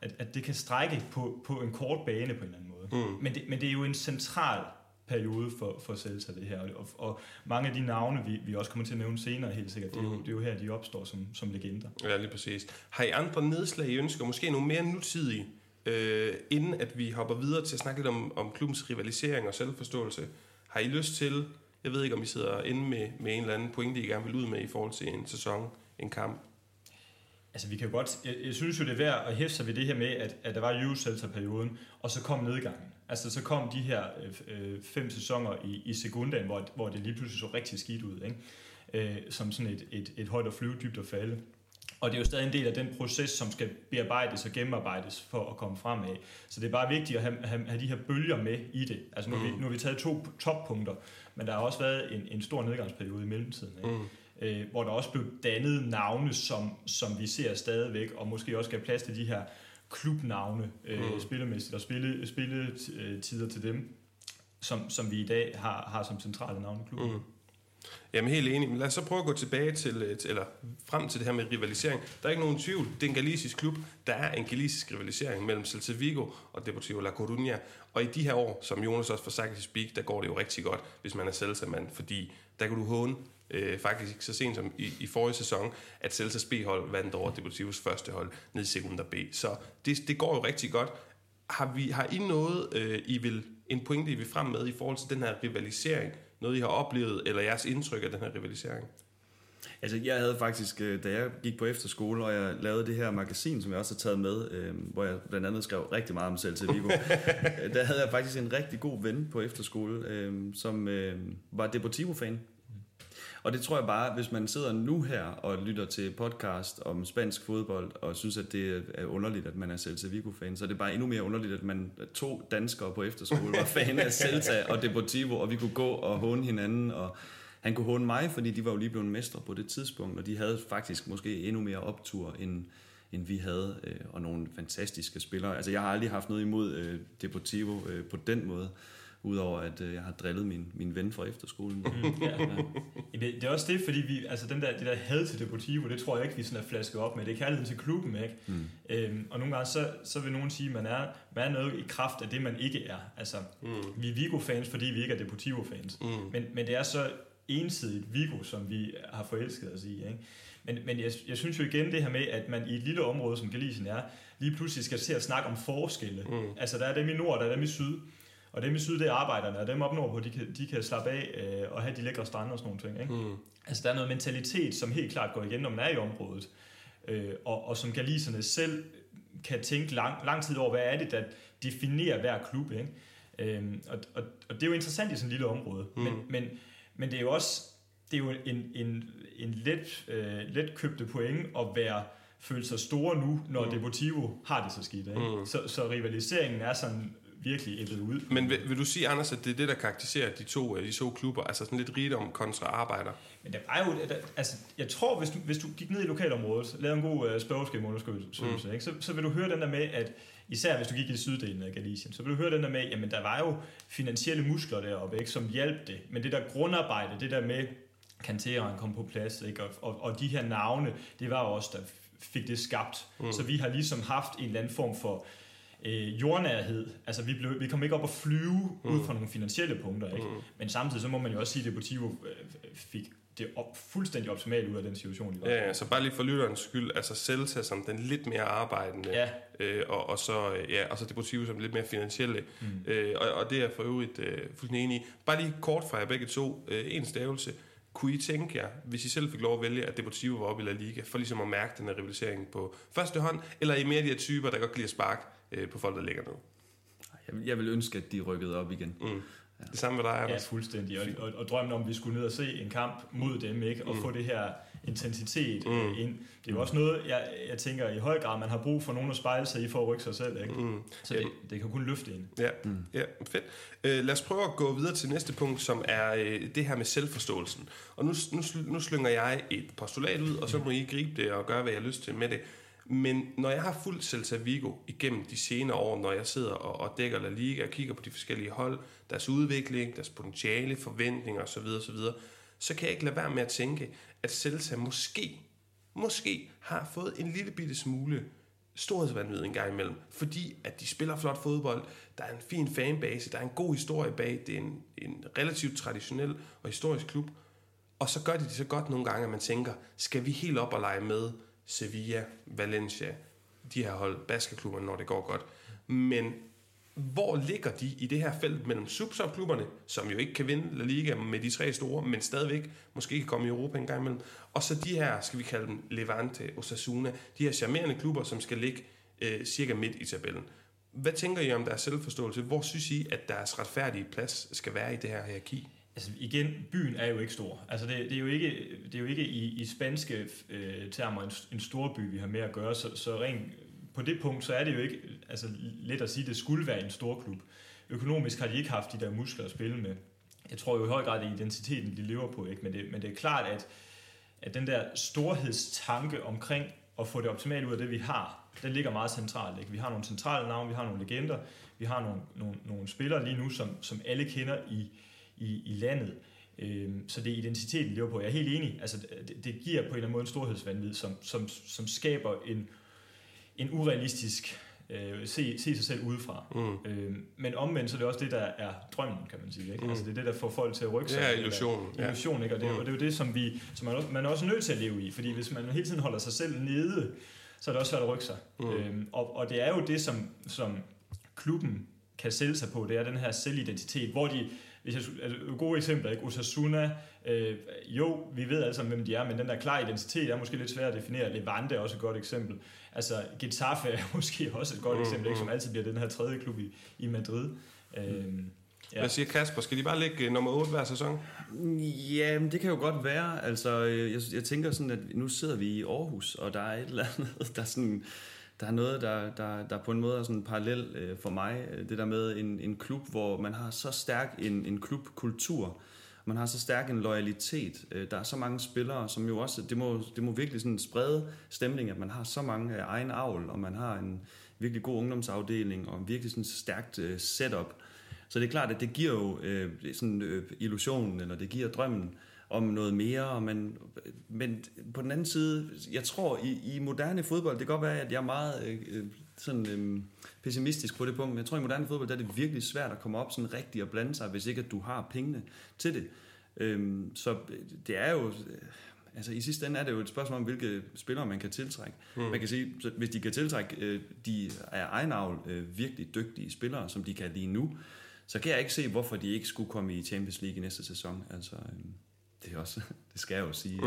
at, at det kan strække på, på en kort bane på en eller anden måde. Mm. Men, det, men det er jo en central periode for, for Celta, det her. Og, og mange af de navne, vi, vi også kommer til at nævne senere helt sikkert, det er, jo, mm. det er jo her, de opstår som, som legender. Ja, lige præcis. Har I andre nedslag, I ønsker? Måske nogle mere nutidige, øh, inden at vi hopper videre til at snakke lidt om, om klubbens rivalisering og selvforståelse. Har I lyst til, jeg ved ikke, om I sidder inde med, med en eller anden pointe, I gerne vil ud med i forhold til en sæson, en kamp? Altså, vi kan jo godt... Jeg, jeg synes jo, det er værd at hæfte sig ved det her med, at, at der var Euroselter-perioden, og så kom nedgangen. Altså, så kom de her øh, øh, fem sæsoner i, i sekundaen, hvor, hvor det lige pludselig så rigtig skidt ud, ikke? Øh, som sådan et, et, et højt og flyve, dybt og falde. Og det er jo stadig en del af den proces, som skal bearbejdes og gennemarbejdes for at komme fremad. Så det er bare vigtigt at have, have, have de her bølger med i det. Altså nu, mm. vi, nu har vi taget to toppunkter, men der har også været en, en stor nedgangsperiode i mellemtiden. Ikke? Mm øh, hvor der også blev dannet navne, som, som vi ser stadigvæk, og måske også gav plads til de her klubnavne øh, mm. spillemæssigt, og spille, spilletider til dem, som, som vi i dag har, har som centrale navne i klubben. Mm. Jamen helt enig, men lad os så prøve at gå tilbage til, øh, eller frem til det her med rivalisering. Der er ikke nogen tvivl, det er en galicisk klub. Der er en galicisk rivalisering mellem Celta Vigo og Deportivo La Coruña. Og i de her år, som Jonas også for sagt i speak, der går det jo rigtig godt, hvis man er Celta-mand, fordi der kan du håne øh, faktisk så sent som i, i forrige sæson, at Celtas B-hold vandt over Deportivos første hold ned i Segunda B. Så det, det går jo rigtig godt. Har, vi, har I noget, øh, I vil, en pointe, I vil frem med i forhold til den her rivalisering? Noget, I har oplevet, eller jeres indtryk af den her rivalisering? Altså, jeg havde faktisk, øh, da jeg gik på efterskole, og jeg lavede det her magasin, som jeg også har taget med, øh, hvor jeg blandt andet skrev rigtig meget om selv til Vigo, der havde jeg faktisk en rigtig god ven på efterskole, øh, som var Deportivo-fan. Og det tror jeg bare, hvis man sidder nu her og lytter til podcast om spansk fodbold, og synes, at det er underligt, at man er Celta Vigo-fan, så er det bare endnu mere underligt, at man to danskere på efterskole var fan af Celta og Deportivo, og vi kunne gå og håne hinanden, og han kunne håne mig, fordi de var jo lige blevet mestre på det tidspunkt, og de havde faktisk måske endnu mere optur, end, end vi havde, øh, og nogle fantastiske spillere. Altså, jeg har aldrig haft noget imod øh, Deportivo øh, på den måde. Udover at øh, jeg har drillet min, min ven fra efterskolen. Mm, ja. ja. Det er også det, fordi vi, altså den der, det der had til Deportivo, det tror jeg ikke, vi sådan er flasket op med. Det er kærligheden til klubben, ikke? Mm. Øhm, og nogle gange, så, så vil nogen sige, at man er, man er noget i kraft af det, man ikke er. Altså, mm. vi er Vigo-fans, fordi vi ikke er Deportivo-fans. Mm. Men, men det er så ensidigt Vigo, som vi har forelsket os i, ikke? Men, men jeg, jeg synes jo igen det her med, at man i et lille område, som Galicien er, lige pludselig skal til at snakke om forskelle. Mm. Altså, der er dem i nord, der er dem i syd. Og dem i syd, det er arbejderne, og dem op nordpå, de kan, de kan slappe af øh, og have de lækre strande og sådan nogle ting. Ikke? Mm. Altså, der er noget mentalitet, som helt klart går igen, når man er i området. Øh, og, og som galiserne selv kan tænke lang, lang tid over, hvad er det, der definerer hver klub. Ikke? Øh, og, og, og det er jo interessant i sådan et lille område. Mm. Men, men, men det er jo også det er jo en, en, en let, øh, let købte point at være føle sig store nu, når mm. Deportivo har det så skidt. Ikke? Mm. Så, så rivaliseringen er sådan virkelig ændret ud. Men vil, vil du sige, Anders, at det er det, der karakteriserer de to, øh, de to klubber, altså sådan lidt rigdom kontra arbejder? Men der var jo, der, altså, jeg tror, hvis du, hvis du gik ned i lokalområdet, lavede en god uh, spørgeskemaundersøgelse, mm. ikke, så, så vil du høre den der med, at især hvis du gik i syddelen af Galicien, så vil du høre den der med, jamen der var jo finansielle muskler deroppe, ikke, som hjalp det. Men det der grundarbejde, det der med, kantereren kom på plads, ikke, og, og, og de her navne, det var også der fik det skabt. Mm. Så vi har ligesom haft en eller anden form for øh, jordnærhed. Altså, vi, blev, vi kom ikke op og flyve mm. ud fra nogle finansielle punkter, ikke? Mm. Men samtidig så må man jo også sige, at Deportivo øh, fik det op, fuldstændig optimalt ud af den situation, de var. Ja, ja, så bare lige for lytterens skyld, altså Celta som den lidt mere arbejdende, ja. øh, og, og, så, øh, ja, og så Deportivo som lidt mere finansielle, mm. øh, og, og det er jeg for øvrigt øh, fuldstændig enig i. Bare lige kort fra jer begge to, øh, en stavelse. Kunne I tænke jer, hvis I selv fik lov at vælge, at Deportivo var oppe i La Liga, for ligesom at mærke den her rivalisering på første hånd, eller I mere de her typer, der godt kan lide at sparke øh, på folk, der ligger ned. Jeg, jeg vil ønske, at de rykkede op igen. Mm. Ja. Det samme med dig, Anders. Ja, fuldstændig. Og, og, og drømmen om, at vi skulle ned og se en kamp mod dem, ikke? og mm. få det her intensitet mm. Øh, ind. Det er jo også noget, jeg, jeg tænker i høj grad, man har brug for nogen at spejle sig i for at rykke sig selv. Ikke? Mm. Så det, det kan kun løfte ind. Ja, mm. ja fedt. Uh, lad os prøve at gå videre til næste punkt, som er uh, det her med selvforståelsen. Og nu, nu, nu slynger jeg et postulat ud, og så må I gribe det og gøre, hvad jeg har lyst til med det. Men når jeg har fulgt Celta Vigo igennem de senere år, når jeg sidder og, og dækker La Liga og kigger på de forskellige hold, deres udvikling, deres potentiale, forventninger osv., osv., så kan jeg ikke lade være med at tænke, at Celta måske, måske har fået en lille bitte smule storhedsvandvid en gang imellem, fordi at de spiller flot fodbold, der er en fin fanbase, der er en god historie bag, det er en, en relativt traditionel og historisk klub, og så gør de det så godt nogle gange, at man tænker, skal vi helt op og lege med Sevilla, Valencia, de her hold, basketklubber, når det går godt. Men hvor ligger de i det her felt mellem subsubklubberne, som jo ikke kan vinde La Liga med de tre store, men stadigvæk måske kan komme i Europa en gang imellem, og så de her, skal vi kalde dem Levante, Osasuna, de her charmerende klubber, som skal ligge øh, cirka midt i tabellen. Hvad tænker I om deres selvforståelse? Hvor synes I, at deres retfærdige plads skal være i det her hierarki? Altså igen, byen er jo ikke stor. Altså det, det er jo ikke, det er jo ikke i, i spanske øh, termer en, en stor by, vi har med at gøre, så, så rent på det punkt, så er det jo ikke altså, let at sige, at det skulle være en stor klub. Økonomisk har de ikke haft de der muskler at spille med. Jeg tror jo i høj grad, det er identiteten, de lever på. Ikke? Men, det, men det er klart, at, at den der storhedstanke omkring at få det optimale ud af det, vi har, den ligger meget centralt. Ikke? Vi har nogle centrale navne, vi har nogle legender, vi har nogle, nogle, nogle spillere lige nu, som, som alle kender i, i, i landet. Øhm, så det er identiteten, de lever på. Jeg er helt enig. Altså, det, det giver på en eller anden måde en storhedsvandvid, som, som, som skaber en, en urealistisk øh, se, se sig selv udefra. Mm. Øh, men omvendt så er det også det, der er drømmen, kan man sige. Ikke? Mm. Altså, det er det, der får folk til at rykke sig. Er illusionen. Eller, illusion, ikke? Og, det, mm. og det er jo det, som, vi, som man, man er også nødt til at leve i. Fordi hvis man hele tiden holder sig selv nede, så er det også svært at rykke sig. Mm. Øhm, og, og det er jo det, som, som klubben kan sælge sig på, det er den her selvidentitet, hvor de, hvis jeg, altså, gode eksempler, ikke? Osasuna, øh, jo, vi ved sammen, hvem de er, men den der klar identitet er måske lidt svær at definere. Levante er også et godt eksempel. Altså, Getafe er måske også et godt mm, eksempel, ikke? som altid bliver den her tredje klub i, i Madrid. Mm. Øhm, Ja. Hvad siger Kasper? Skal de bare ligge øh, nummer 8 hver sæson? Ja, men det kan jo godt være. Altså, øh, jeg, jeg tænker sådan, at nu sidder vi i Aarhus, og der er et eller andet, der er sådan der er noget, der, der, der på en måde er sådan parallel øh, for mig. Øh, det der med en, en klub, hvor man har så stærk en, en klubkultur, man har så stærk en loyalitet. Øh, der er så mange spillere, som jo også, det må, det må virkelig sådan sprede stemning, at man har så mange øh, egen avl, og man har en virkelig god ungdomsafdeling, og en virkelig sådan stærkt øh, setup. Så det er klart, at det giver jo øh, sådan øh, illusionen, eller det giver drømmen om noget mere, men, men på den anden side, jeg tror i, i moderne fodbold, det kan godt være, at jeg er meget øh, sådan, øh, pessimistisk på det punkt, men jeg tror i moderne fodbold, der er det virkelig svært at komme op sådan rigtigt og blande sig, hvis ikke at du har pengene til det. Øh, så det er jo... Altså i sidste ende er det jo et spørgsmål om, hvilke spillere man kan tiltrække. Mm. Man kan sige, hvis de kan tiltrække øh, de er egenavl øh, virkelig dygtige spillere, som de kan lige nu, så kan jeg ikke se, hvorfor de ikke skulle komme i Champions League i næste sæson. Altså, øh, det er også, det skal jeg jo sige.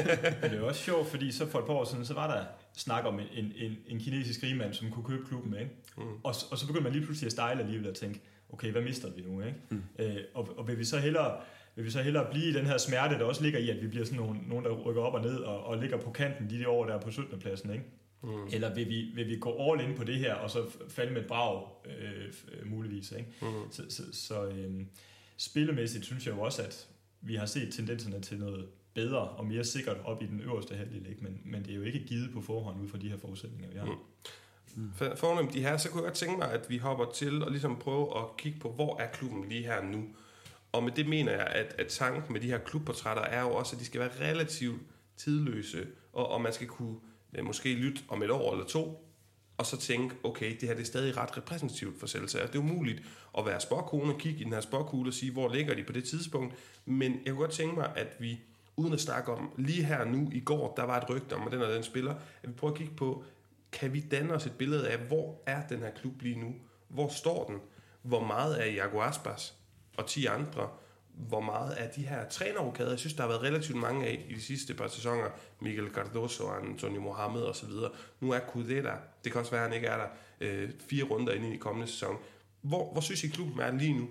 det er også sjovt, fordi så for et par år siden, så var der snak om en, en, en kinesisk rigmand, som kunne købe klubben med. Mm. Og, og så begyndte man lige pludselig at style alligevel og tænke, okay, hvad mister vi nu? Ikke? Mm. Øh, og, og vil vi så hellere vil vi så hellere blive i den her smerte, der også ligger i, at vi bliver sådan nogen, nogen der rykker op og ned og, og ligger på kanten de, de år, der er på 17. pladsen, ikke? Mm. Eller vil vi, vil vi gå all in på det her, og så falde med et brag, øh, muligvis, ikke? Mm. Så, så, så øh, spillemæssigt synes jeg jo også, at vi har set tendenserne til noget bedre og mere sikkert op i den øverste halvdel, ikke? Men, men det er jo ikke givet på forhånd ud fra de her forudsætninger, vi har. Mm. Mm. Fornemt de her, så kunne jeg godt tænke mig, at vi hopper til og ligesom prøve at kigge på, hvor er klubben lige her nu. Og med det mener jeg, at, at tanken med de her klubportrætter er jo også, at de skal være relativt tidløse, og, og man skal kunne måske lytte om et år eller to, og så tænke, okay, det her det er stadig ret repræsentativt for selvsager. Det er umuligt at være spåkone og kigge i den her spåkugle og sige, hvor ligger de på det tidspunkt. Men jeg kunne godt tænke mig, at vi, uden at snakke om, lige her nu i går, der var et rygte om, at den og den spiller, at vi prøver at kigge på, kan vi danne os et billede af, hvor er den her klub lige nu? Hvor står den? Hvor meget er Jaguar Aspas og 10 andre? Hvor meget af de her trænerrokader, jeg synes, der har været relativt mange af i de sidste par sæsoner, Miguel Cardoso, Antonio Mohamed osv. Nu er Kudé der. Det kan også være, at han ikke er der øh, fire runder ind i kommende sæson. Hvor, hvor synes I, klubben er lige nu?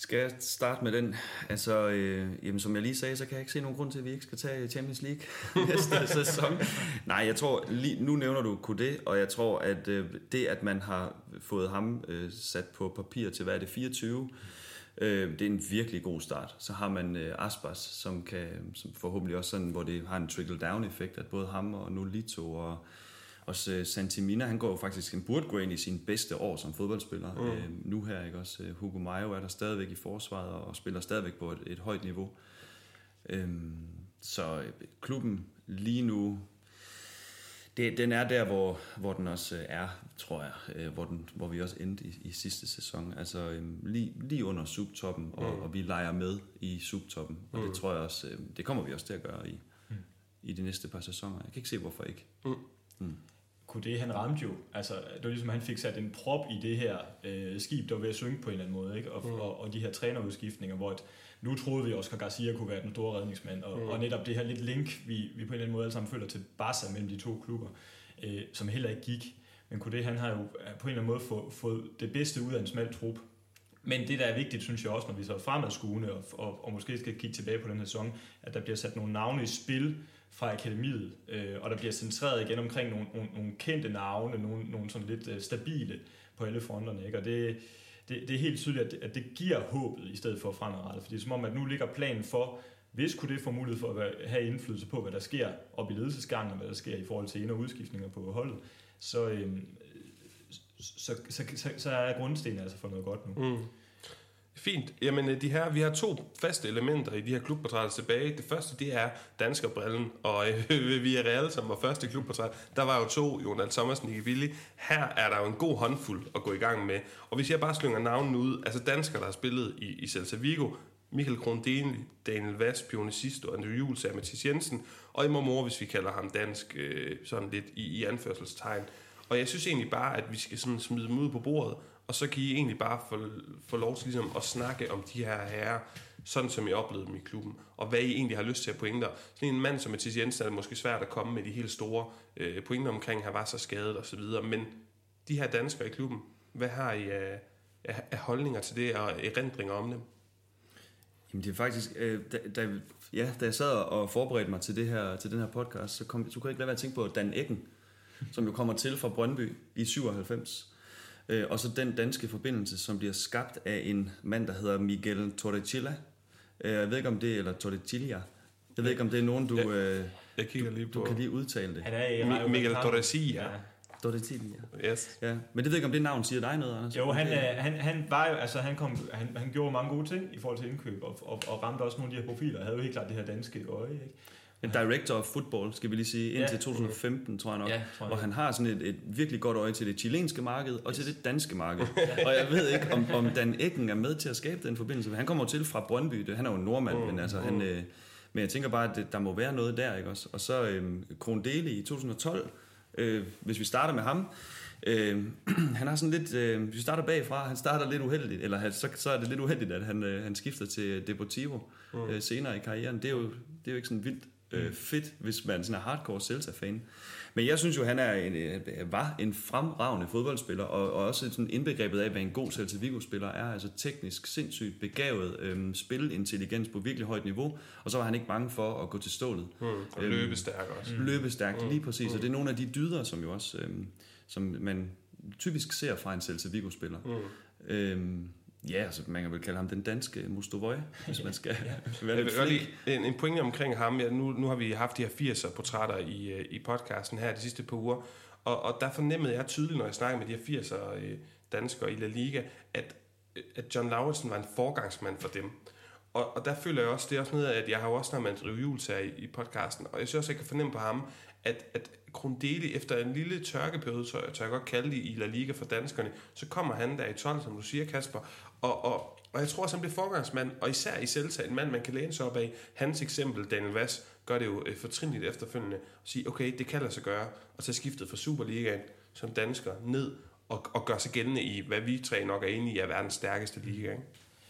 Skal jeg starte med den? Altså, øh, jamen, som jeg lige sagde, så kan jeg ikke se nogen grund til, at vi ikke skal tage Champions League næste sæson. Nej, jeg tror, lige, nu nævner du Kudé, og jeg tror, at øh, det, at man har fået ham øh, sat på papir til, hvad er det, 24, Øh, det er en virkelig god start. Så har man øh, Aspas, som kan som forhåbentlig også sådan, hvor det har en trickle-down-effekt, at både ham og Nolito og også øh, Santimina, han går jo faktisk, han burde gå ind i sin bedste år som fodboldspiller. Mm. Øh, nu her, ikke også? Øh, Hugo Mayo er der stadigvæk i forsvaret og spiller stadigvæk på et, et højt niveau. Øh, så klubben lige nu det, den er der, hvor, hvor den også øh, er, tror jeg, øh, hvor, den, hvor vi også endte i, i sidste sæson. Altså øhm, lige, lige under subtoppen, og, mm. og vi leger med i subtoppen. Og mm. det tror jeg også, øh, det kommer vi også til at gøre i, mm. i de næste par sæsoner. Jeg kan ikke se, hvorfor ikke. Mm. Mm. Kunne det, han ramte jo. Altså, det var ligesom, han fik sat en prop i det her øh, skib, der var ved at synke på en eller anden måde. Ikke? Og, mm. og, og de her trænerudskiftninger, hvor et, nu troede vi, at Oscar Garcia kunne være den store redningsmand. Og, mm. og netop det her lidt link, vi, vi på en eller anden måde alle sammen føler til Barca mellem de to klubber, øh, som heller ikke gik. Men det, han har jo på en eller anden måde fået, fået det bedste ud af en smal trup. Men det, der er vigtigt, synes jeg også, når vi så er fremadskuende og, og, og måske skal kigge tilbage på den her sæson, at der bliver sat nogle navne i spil, fra akademiet, øh, og der bliver centreret igen omkring nogle, nogle, nogle kendte navne, nogle, nogle sådan lidt øh, stabile på alle fronterne. Ikke? Og det, det, det er helt tydeligt, at det, at det giver håbet i stedet for fremadrettet. fordi det er som om, at nu ligger planen for, hvis kunne det få mulighed for at have indflydelse på, hvad der sker op i ledelsesgangen, og hvad der sker i forhold til ind- og udskiftninger på holdet, så, øh, så, så, så, så er grundstenen altså for noget godt nu. Mm. Fint. Jamen, øh, de her, vi har to faste elementer i de her klubportrætter tilbage. Det første, det er danskerbrillen, og øh, vi er Real, som var første klubportræt. Der var jo to, Jonas Thomas i Willi. Her er der jo en god håndfuld at gå i gang med. Og hvis jeg bare slynger navnen ud, altså danskere, der har spillet i, i Celta Vigo, Michael Grundeni, Daniel Vass, Pione Sisto, Andrew Jules, Mathis Jensen, og i Mormor, hvis vi kalder ham dansk, øh, sådan lidt i, i anførselstegn. Og jeg synes egentlig bare, at vi skal sådan smide dem ud på bordet, og så kan I egentlig bare få, få lov til ligesom at snakke om de her herrer, sådan som I oplevede dem i klubben, og hvad I egentlig har lyst til at pointer. Sådan en mand som Mathias Jensen er det måske svært at komme med de helt store øh, pointer omkring, at han var så skadet og så videre, men de her danskere i klubben, hvad har I af, af, af holdninger til det, og erindringer om dem? Jamen det er faktisk, øh, da, da, ja, da jeg sad og forberedte mig til, det her, til den her podcast, så, kom, så kunne jeg ikke lade være at tænke på Dan Eggen, som jo kommer til fra Brøndby i 97. Øh, og så den danske forbindelse, som bliver skabt af en mand, der hedder Miguel Torrecilla. Øh, jeg ved ikke om det, eller Torrecilla. Jeg ved ikke om det er nogen, du, ja, øh, jeg kigger lige på. du kan lige udtale det. Han er i Miguel Torrecilla. Ja. Torrecilla. Yes. Ja. Men det ved jeg ikke, om det navn siger dig noget, Anders? Jo, han, øh, han, han, var jo, altså, han, kom, han, han gjorde mange gode ting i forhold til indkøb, og, og, og ramte også nogle af de her profiler. Han havde jo helt klart det her danske øje. Ikke? En director of football, skal vi lige sige, indtil ja. 2015, tror jeg nok. Ja, tror jeg. Hvor han har sådan et, et virkelig godt øje til det chilenske marked og yes. til det danske marked. og jeg ved ikke, om, om Dan Ecken er med til at skabe den forbindelse. Han kommer til fra Brøndby, det, han er jo en nordmand, mm, men altså, mm. han, øh, men jeg tænker bare, at der må være noget der, ikke også? Og så øh, Krondele i 2012, øh, hvis vi starter med ham, Øh, han har sådan lidt, øh, hvis vi starter bagfra, han starter lidt uheldigt, eller han, så, så er det lidt uheldigt, at han, øh, han skifter til Deportivo mm. øh, senere i karrieren. Det er, jo, det er jo ikke sådan vildt øh, fedt, hvis man sådan er hardcore Celta-fan. Men jeg synes jo, han er en, øh, var en fremragende fodboldspiller, og, og også sådan indbegrebet af, hvad en god Celta Vigo-spiller er. Altså teknisk sindssygt begavet, øh, spilintelligens på virkelig højt niveau, og så var han ikke bange for at gå til stålet. Mm, og øhm, løbestærk også. Mm. Løbestærk, mm. lige præcis. Mm. Og det er nogle af de dyder, som jo også, øh, som man typisk ser fra en Celta Vigo-spiller. Mm. Øhm, Ja, altså man kan vel kalde ham den danske Mustovoy, hvis man skal ja. være lidt flink. En, en pointe omkring ham, ja, nu, nu har vi haft de her 80'er portrætter i, øh, i podcasten her de sidste par uger, og, og der fornemmede jeg tydeligt, når jeg snakkede med de her 80'er øh, danskere i La Liga, at, at John Lauritsen var en forgangsmand for dem. Og, og der føler jeg også, det er også noget, at jeg har jo også snart med Andrew Jules her i, i podcasten, og jeg synes også, jeg kan fornemme på ham, at, at Grundeli efter en lille tørkeperiode, så jeg tør godt kalde det i La Liga for danskerne, så kommer han der i 12, som du siger, Kasper, og, og, og jeg tror også, han bliver forgangsmand, og især i Celta, en mand, man kan læne sig op af. Hans eksempel, Daniel Vass, gør det jo øh, fortrinligt efterfølgende, at sige, okay, det kan lade sig gøre, og tage skiftet fra Superligaen som dansker ned, og, og gøre sig gældende i, hvad vi tre nok er enige i, er verdens stærkeste liga. Ikke?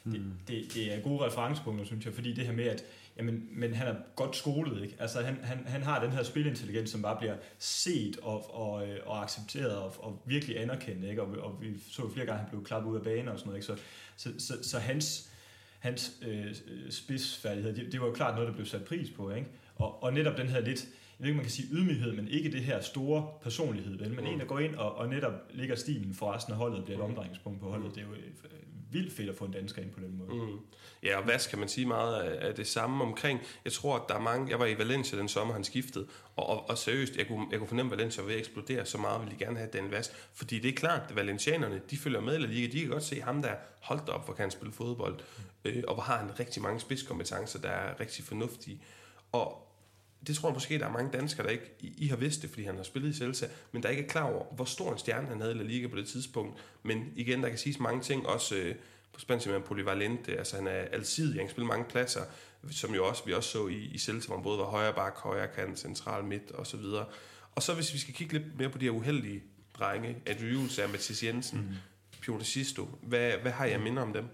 Det, det, det er gode referencepunkter, synes jeg, fordi det her med, at jamen, men han er godt skolet, ikke? Altså, han, han, han har den her spilintelligens, som bare bliver set og, og, øh, og accepteret og, og virkelig anerkendt, ikke? Og, og vi så jo flere gange, at han blev klappet ud af banen og sådan noget, ikke? Så, så, så, så hans, hans øh, spidsfærdighed, det, det var jo klart noget, der blev sat pris på, ikke? Og, og netop den her lidt, jeg ved ikke, man kan sige ydmyghed, men ikke det her store personlighed, vel? Men mm. en, der går ind og, og netop ligger stilen for resten af holdet, bliver et mm. omdrejningspunkt på holdet. Det er jo øh, vildt fedt at få en dansker ind på den måde. Mm. Ja, og hvad kan man sige meget af det samme omkring? Jeg tror, at der er mange... Jeg var i Valencia den sommer, han skiftede, og, og, og seriøst, jeg kunne, jeg kunne fornemme, at Valencia var ved at eksplodere så meget, ville de gerne have den Vask. Fordi det er klart, at valencianerne, de følger med i Liga, de kan godt se ham der, holdt op, hvor kan han spille fodbold, mm. øh, og hvor har han rigtig mange spidskompetencer, der er rigtig fornuftige. Og, det tror jeg måske, der er mange danskere, der ikke I, I har vidst det, fordi han har spillet i Celta, men der ikke er klar over, hvor stor en stjerne han havde i La Liga på det tidspunkt. Men igen, der kan siges mange ting, også øh, på spansk med polyvalente, altså han er alsidig, han spiller mange pladser, som jo også, vi også så i, i Celta, hvor han både var højre bak, højre kant, central midt og så videre. Og så hvis vi skal kigge lidt mere på de her uheldige drenge, Andrew Jules og Mathias Jensen, mm. Pione Sisto, hvad, hvad har jeg minder om dem?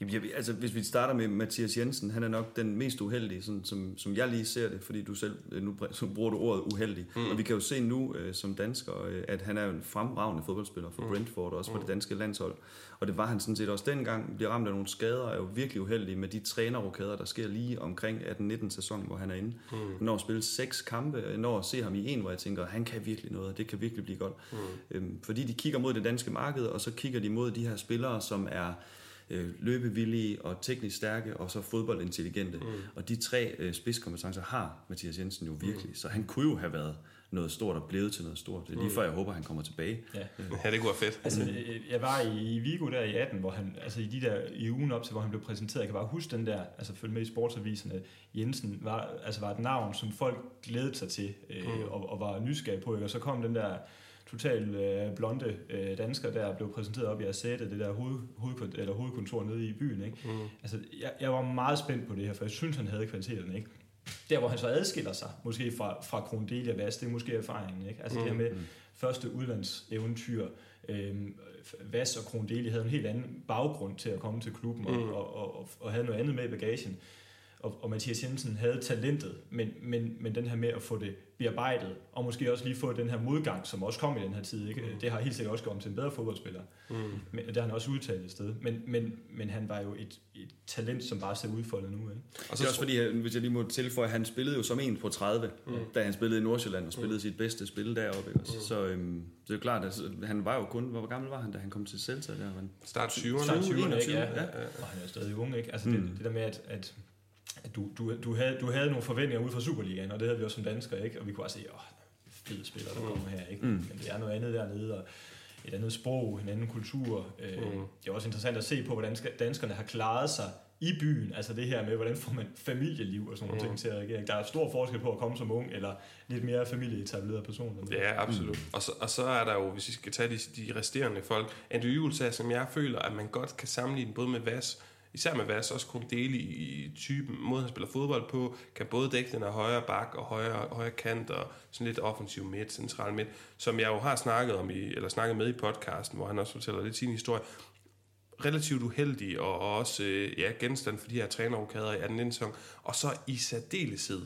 Jamen, jeg, altså, hvis vi starter med Mathias Jensen, han er nok den mest uheldige, sådan, som, som jeg lige ser det, fordi du selv, øh, nu bruger du ordet uheldig. Mm. Og vi kan jo se nu øh, som dansker, øh, at han er en fremragende fodboldspiller for mm. Brentford, og også for mm. det danske landshold. Og det var han sådan set også dengang, bliver ramt af nogle skader, er jo virkelig uheldig med de trænerrokader, der sker lige omkring 18-19 sæson, hvor han er inde. Mm. Når at spille seks kampe, når at se ham i en, hvor jeg tænker, han kan virkelig noget, og det kan virkelig blive godt. Mm. Øhm, fordi de kigger mod det danske marked, og så kigger de mod de her spillere, som er øh, løbevillige og teknisk stærke, og så fodboldintelligente. Mm. Og de tre øh, spidskompetencer har Mathias Jensen jo virkelig. Mm. Så han kunne jo have været noget stort og blevet til noget stort. Det er lige mm. før, jeg håber, han kommer tilbage. Ja, ja det kunne være fedt. Altså, jeg var i Vigo der i 18, hvor han, altså i de der i ugen op til, hvor han blev præsenteret, jeg kan bare huske den der, altså følge med i sportsaviserne, Jensen var, altså var et navn, som folk glædede sig til, øh, mm. og, og, var nysgerrige på, ikke? og så kom den der total øh, blonde øh, dansker, der blev præsenteret op i Assette, det der hoved, hoved, eller hovedkontor nede i byen. Ikke? Mm. Altså, jeg, jeg var meget spændt på det her, for jeg synes, han havde kvaliteterne. Ikke? Der, hvor han så adskiller sig, måske fra, fra Krondelia Vas, det er måske erfaringen. Ikke? Altså mm. det her med mm. første udlandseventyr, øh, Vas og Krondelia havde en helt anden baggrund til at komme til klubben, mm. og, og, og, og havde noget andet med i bagagen og, og Mathias Jensen havde talentet, men, men, men den her med at få det bearbejdet, og måske også lige få den her modgang, som også kom i den her tid, ikke? Mm. det har helt sikkert også gjort ham til en bedre fodboldspiller. Mm. Men, det har han også udtalt et sted. Men, men, men han var jo et, et talent, som bare ser udfoldet nu. Ikke? Og så det er også fordi, hvis jeg lige må tilføje, han spillede jo som en på 30, mm. da han spillede i Nordsjælland og spillede mm. sit bedste spil deroppe. Ikke? Mm. Så øhm, det er jo klart, at han var jo kun, hvor gammel var han, da han kom til Celta? Der, Start 20'erne. Start 20'erne, ja, ja. ja. Og han er stadig ung, ikke? Altså mm. det, det der med, at, at at du, du, du, havde, du havde nogle forventninger ud fra Superligaen, og det havde vi også som danskere, ikke? Og vi kunne også se, åh, fede spillere, der kommer her, ikke? Mm. Men det er noget andet dernede, og et andet sprog, en anden kultur. Øh, mm. Det er også interessant at se på, hvordan danskerne har klaret sig i byen, altså det her med, hvordan får man familieliv og sådan nogle mm. ting til at reagere. Der er stor forskel på at komme som ung, eller lidt mere familieetableret person. Ja, absolut. Mm. Og, så, og så er der jo, hvis vi skal tage de, de resterende folk, Andrew Jules som jeg føler, at man godt kan sammenligne både med Vas især med Vas, også kunne dele i, i typen, måde han spiller fodbold på, kan både dække den af højre bak og højre, højre kant og sådan lidt offensiv midt, central midt, som jeg jo har snakket om i, eller snakket med i podcasten, hvor han også fortæller lidt sin historie. Relativt uheldig og, og også øh, ja, genstand for de her trænerrokader i 18. sæson. Og så i særdeleshed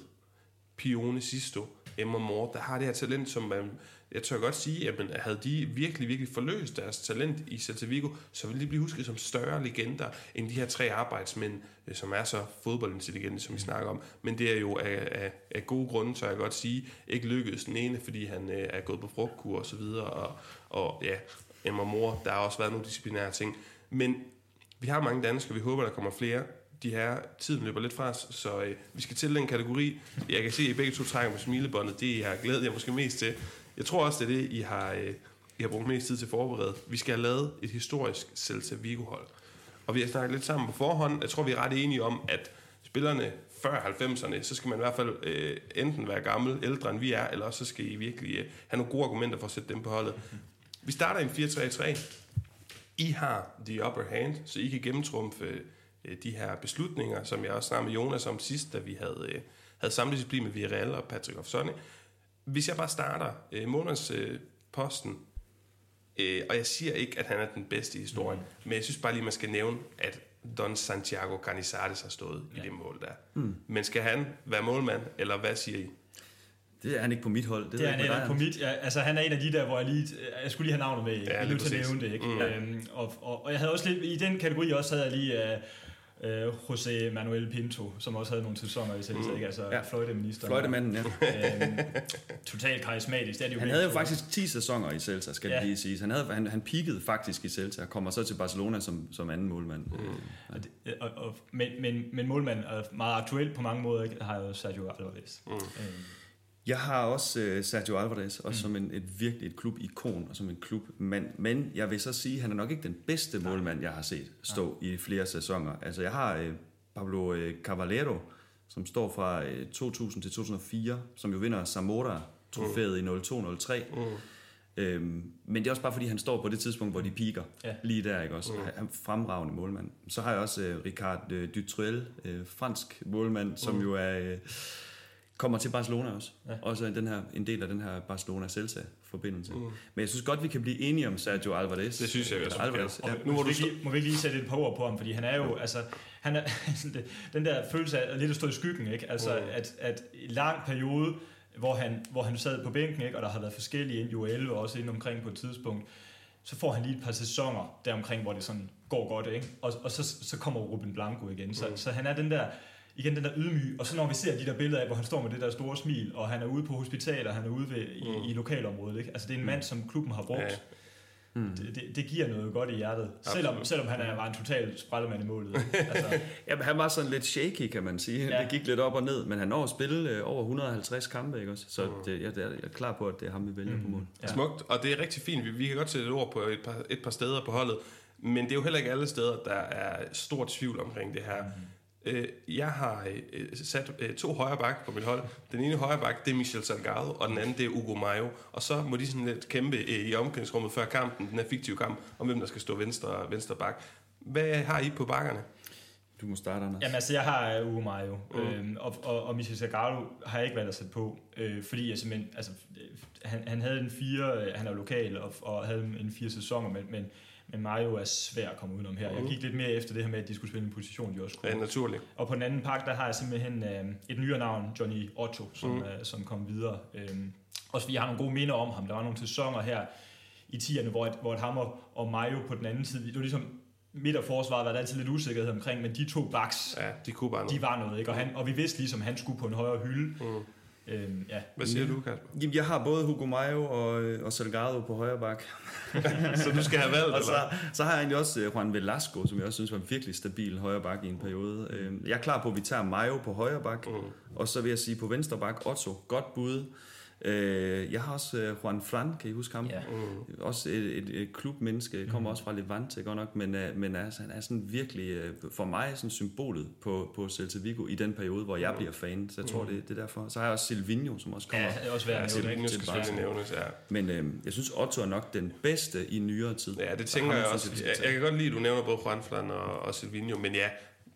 Pione Sisto, Emma Moore, der har det her talent, som man jeg tør godt sige, at havde de virkelig, virkelig forløst deres talent i Celta Vigo, så ville de blive husket som større legender end de her tre arbejdsmænd, øh, som er så fodboldintelligente, som vi snakker om. Men det er jo af, af, af gode grunde, så jeg godt sige, ikke lykkedes den ene, fordi han øh, er gået på frugtkur og så videre, og, og ja, Emma Mor, der har også været nogle disciplinære ting. Men vi har mange danskere, vi håber, der kommer flere de her, tiden løber lidt fra os, så øh, vi skal til den kategori. Jeg kan se, at I begge to trækker med smilebåndet. Det jeg har glædet jer måske mest til. Jeg tror også, det er det, I har, øh, I har brugt mest tid til at forberede. Vi skal have lavet et historisk Celta Vigo-hold. Og vi har snakket lidt sammen på forhånd. Jeg tror, vi er ret enige om, at spillerne før 90'erne, så skal man i hvert fald øh, enten være gammel, ældre end vi er, eller så skal I virkelig øh, have nogle gode argumenter for at sætte dem på holdet. Vi starter i en 4-3-3. I har the upper hand, så I kan gennemtrumfe øh, de her beslutninger, som jeg også snakkede med Jonas om sidst, da vi havde, øh, havde samme disciplin med Villarreal og Patrick Ofsoni. Hvis jeg bare starter øh, månedens øh, posten, øh, og jeg siger ikke, at han er den bedste i historien, mm. men jeg synes bare lige, man skal nævne, at Don Santiago Canizares har stået ja. i det mål der. Mm. Men skal han være målmand, eller hvad siger I? Det er han ikke på mit hold. Det, det er han ikke på mit. Ja, altså, han er en af de der, hvor jeg lige... Jeg skulle lige have navnet med. Ja, jeg lige til at nævne det, ikke? Mm. Øhm, og, og, og, jeg havde også lidt... I den kategori også havde jeg lige... Uh, øh, José Manuel Pinto, som også havde nogle sæsoner i Celta, mm. ikke? altså ja. fløjteminister. Fløjtemanden, ja. øhm, totalt karismatisk. Det er det jo han havde jo faktisk 10 sæsoner i Celta, skal ja. det lige sige. Han, havde, han, han peakede faktisk i Celta, og kommer så til Barcelona som, som anden målmand. Mm. Ja. Og det, og, og, men, men, men målmand er meget aktuelt på mange måder, ikke? har jo Sergio Alvarez. Mm. Øhm. Jeg har også uh, Sergio Alvarez, også mm. som en, et virkelig et klubikon, og som en klubmand. Men jeg vil så sige, at han er nok ikke den bedste Nej. målmand, jeg har set stå Nej. i flere sæsoner. Altså jeg har uh, Pablo uh, Caballero, som står fra uh, 2000 til 2004, som jo vinder Zamora-trofæet mm. i 02-03. Mm. Øhm, men det er også bare fordi, han står på det tidspunkt, hvor de piker. Ja. Lige der, ikke også? Mm. Han er fremragende målmand. Så har jeg også uh, Ricard uh, Dutrell, uh, fransk målmand, som mm. jo er... Uh, kommer til Barcelona også. Ja. Også den her, en del af den her Barcelona-Celta-forbindelse. Mm. Men jeg synes godt, vi kan blive enige om Sergio Alvarez. Det synes jeg også. Alvarez, ja. Nu må, du lige, må vi ikke lige sætte et par ord på ham, fordi han er jo, altså, han er, den der følelse af lidt at stå i skyggen, ikke? Altså, mm. at, at lang periode, hvor han, hvor han sad på bænken, ikke? og der har været forskellige ind i 11 og også ind omkring på et tidspunkt, så får han lige et par sæsoner deromkring, hvor det sådan går godt, ikke? Og, og så, så kommer Ruben Blanco igen. Så, mm. så han er den der, igen den der ydmyg, og så når vi ser de der billeder af, hvor han står med det der store smil, og han er ude på hospitaler, han er ude ved, i, mm. i lokalområdet, ikke? Altså det er en mand, som klubben har brugt. Ja. Mm. Det, det, det giver noget godt i hjertet, selvom, selvom han er, var en total sprællemand i målet. Altså. Jamen, han var sådan lidt shaky, kan man sige. Ja. Det gik lidt op og ned, men han når at spille øh, over 150 kampe, ikke også? Så mm. det, jeg, jeg er klar på, at det er ham, vi vælger mm. på mål. Ja. Smukt, og det er rigtig fint. Vi, vi kan godt sætte et ord på et par, et par steder på holdet, men det er jo heller ikke alle steder, der er stor tvivl omkring det her. Mm. Øh, jeg har øh, sat øh, to højre bak på mit hold. Den ene højre bak, det er Michel Salgado, og den anden, det er Ugo Mayo. Og så må de sådan lidt kæmpe i omklædningsrummet før kampen, den her fiktive kamp, om hvem der skal stå venstre, venstre bak. Hvad har I på bakkerne? Du må starte, Anders. Jamen altså, jeg har Ugo Mayo, mm. øhm, og, og, og Michel Salgado har jeg ikke valgt at sætte på, øh, fordi jeg simpelthen, altså, han, han havde en fire, han er lokal, og, og havde en fire sæsoner, men, men men Mario er svær at komme udenom her. Jeg gik lidt mere efter det her med, at de skulle spille en position, de også kunne. Ja, naturligt. Og på den anden pakke, der har jeg simpelthen øh, et nyere navn, Johnny Otto, som, mm. øh, som kom videre. Øh, også fordi jeg har nogle gode minder om ham. Der var nogle sæsoner her i 10'erne, hvor, et, hvor et hammer og Mario på den anden side, det var ligesom midt af forsvaret var der altid lidt usikkerhed omkring, men de to backs, ja, de, kunne bare noget. de var noget, ikke? Og, han, og vi vidste ligesom, at han skulle på en højere hylde. Mm. Øhm, ja. Hvad siger du, Kasper? Jamen, jeg har både Hugo Mayo og, og Salgado på højre bak. så du skal have valgt, og så, så har jeg egentlig også øh, Juan Velasco, som jeg også synes var en virkelig stabil højre bak i en periode. Øhm, jeg er klar på, at vi tager Mayo på højre bak, mm. og så vil jeg sige på venstre bak, Otto, godt bud. Øh, jeg har også øh, Juan Fran, kan I huske ham? Ja. Mm. Også et, et, et klubmenneske, kommer mm. også fra Levante godt nok, men, uh, men altså, han er sådan virkelig, uh, for mig sådan symbolet på, på Celta Vigo i den periode, hvor jeg mm. bliver fan, så jeg tror, mm. det, det er derfor. Så har jeg også Silvino, som også kommer. Ja, det er også værd at nævne. Silvino skal selvfølgelig nævnes, ja. Men uh, jeg synes, Otto er nok den bedste i nyere tid. Ja, det tænker jeg også. Jeg, jeg, kan godt lide, at du nævner både Juan Fran og, og Silvino, men ja,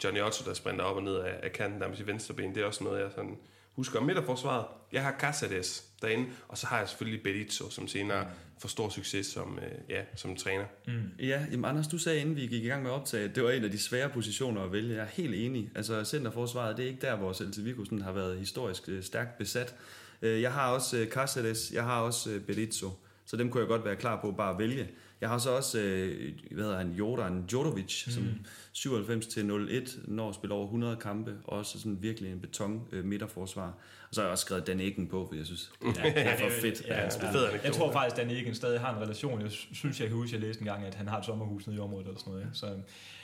Johnny Otto, der sprinter op og ned af, af kanten, der med sit venstre ben, det er også noget, jeg sådan husker midterforsvaret. Jeg har Casares derinde, og så har jeg selvfølgelig Berizzo, som senere får stor succes som, øh, ja, som træner. Mm. Ja, jamen Anders, du sagde inden vi gik i gang med optaget, at det var en af de svære positioner at vælge. Jeg er helt enig. Altså centerforsvaret, det er ikke der, hvor Celta Vigo sådan har været historisk øh, stærkt besat. Øh, jeg har også øh, Casares, jeg har også øh, så dem kunne jeg godt være klar på bare at vælge. Jeg har så også, øh, hvad hedder han, Jordan Djordjevic, mm. som 97 til 01 når at spille over 100 kampe, og også sådan virkelig en beton øh, midterforsvar. Og så har jeg også skrevet Dan Egen på, for jeg synes, ja, det er for fedt. Ja, ja, ja, ja. Jeg tror faktisk, Dan Egen stadig har en relation. Jeg synes, jeg kan huske, at jeg læste en gang, at han har et sommerhus nede i området eller sådan noget. Ja. Så,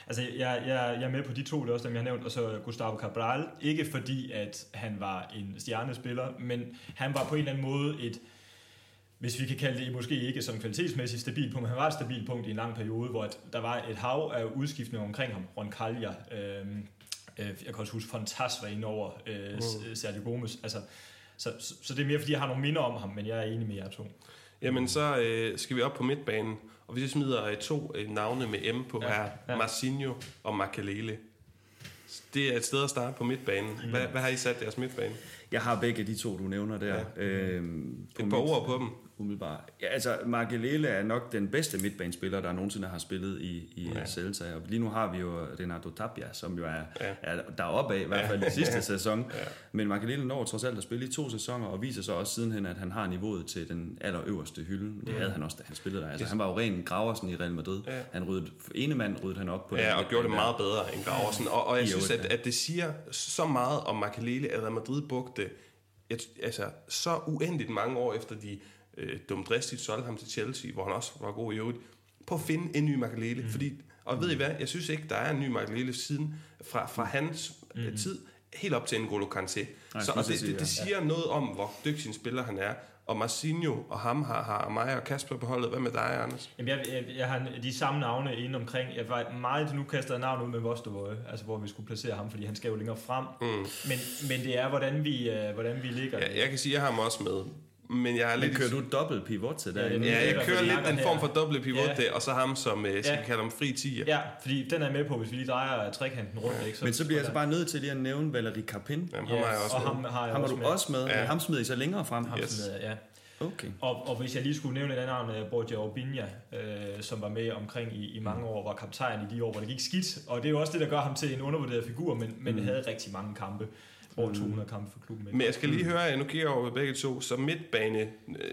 altså, jeg, jeg, jeg er med på de to, det er også dem, jeg har nævnt, og så Gustavo Cabral. Ikke fordi, at han var en stjernespiller, men han var på en eller anden måde et hvis vi kan kalde det måske ikke som kvalitetsmæssigt stabil punkt, men han var et stabilt punkt i en lang periode, hvor der var et hav af udskiftninger omkring ham. Ron Kalja, øh, jeg kan også huske, Fontas var inde over øh, mm. Sergio Gomes. Altså, så, så, så det er mere, fordi jeg har nogle minder om ham, men jeg er enig med jer to. Jamen, så øh, skal vi op på midtbanen, og hvis jeg smider øh, to øh, navne med M på ja, her, ja. Marcinho og Makalele. Det er et sted at starte på midtbanen. Mm. Hvad, hvad har I sat deres midtbane? Jeg har begge de to, du nævner der. Ja. Øhm, et par ord på dem umiddelbart. Ja, altså, Margelele er nok den bedste midtbanespiller, der nogensinde har spillet i, i ja. Celta. Og lige nu har vi jo Renato Tapia, som jo er, ja. er deroppe af, i hvert fald i sidste ja. sæson. Ja. Men Margelele når trods alt at spille i to sæsoner, og viser så også sidenhen, at han har niveauet til den allerøverste hylde. Det ja. havde han også, da han spillede der. Altså, han var jo ren Graversen i Real Madrid. Ja. Han ryddede, ene mand ryddede han op på Ja, og gjorde det meget bedre end Graversen. Og, og jeg synes, at, at det siger så meget om Margelele, at Real Madrid brugte et, altså, så uendeligt mange år efter de øh, dumdristigt solgte ham til Chelsea, hvor han også var god i øvrigt, på at finde en ny Makalele. Mm. Fordi, og ved I hvad, jeg synes ikke, der er en ny Makalele siden fra, fra hans mm. tid, helt op til N'Golo Kanté. så, og det, det, det siger ja. noget om, hvor dygtig en spiller han er. Og Marcinho og ham har, har mig og Kasper på holdet. Hvad med dig, Anders? Jamen, jeg, jeg, jeg har de samme navne inde omkring. Jeg var meget nu kastet navn ud med Vostovoje, altså hvor vi skulle placere ham, fordi han skal jo længere frem. Mm. Men, men det er, hvordan vi, uh, hvordan vi ligger. Ja, jeg kan sige, at jeg har ham også med men jeg er Men lidt... kører du dobbelt pivot til Ja, derinde? det er Ja, jeg der kører lidt en form for dobbelt pivot Ja. der, og så ham som, øh, skal Ja. kalde ham fri tiger. Ja, fordi den er med på, hvis vi lige drejer trekanten rundt. Ikke? Men så bliver jeg altså bare nødt til lige at nævne Valerie Carpin. Jamen, ham har jeg også og med. ham har jeg Ham var også du med. også med, Ja. men ham smider I så længere frem. Ham Yes. yes. ja. Okay. Og, og hvis jeg lige skulle nævne et andet navn, uh, Borgia Orbinja, øh, som var med omkring i, i mange år, var kaptajn i de år, hvor det gik skidt. Og det er jo også det, der gør ham til en undervurderet figur, men, men Mm. havde rigtig mange kampe. Over 200 kampe for klubben. Men jeg skal lige høre, nu kigger jeg over på begge to, så midtbane,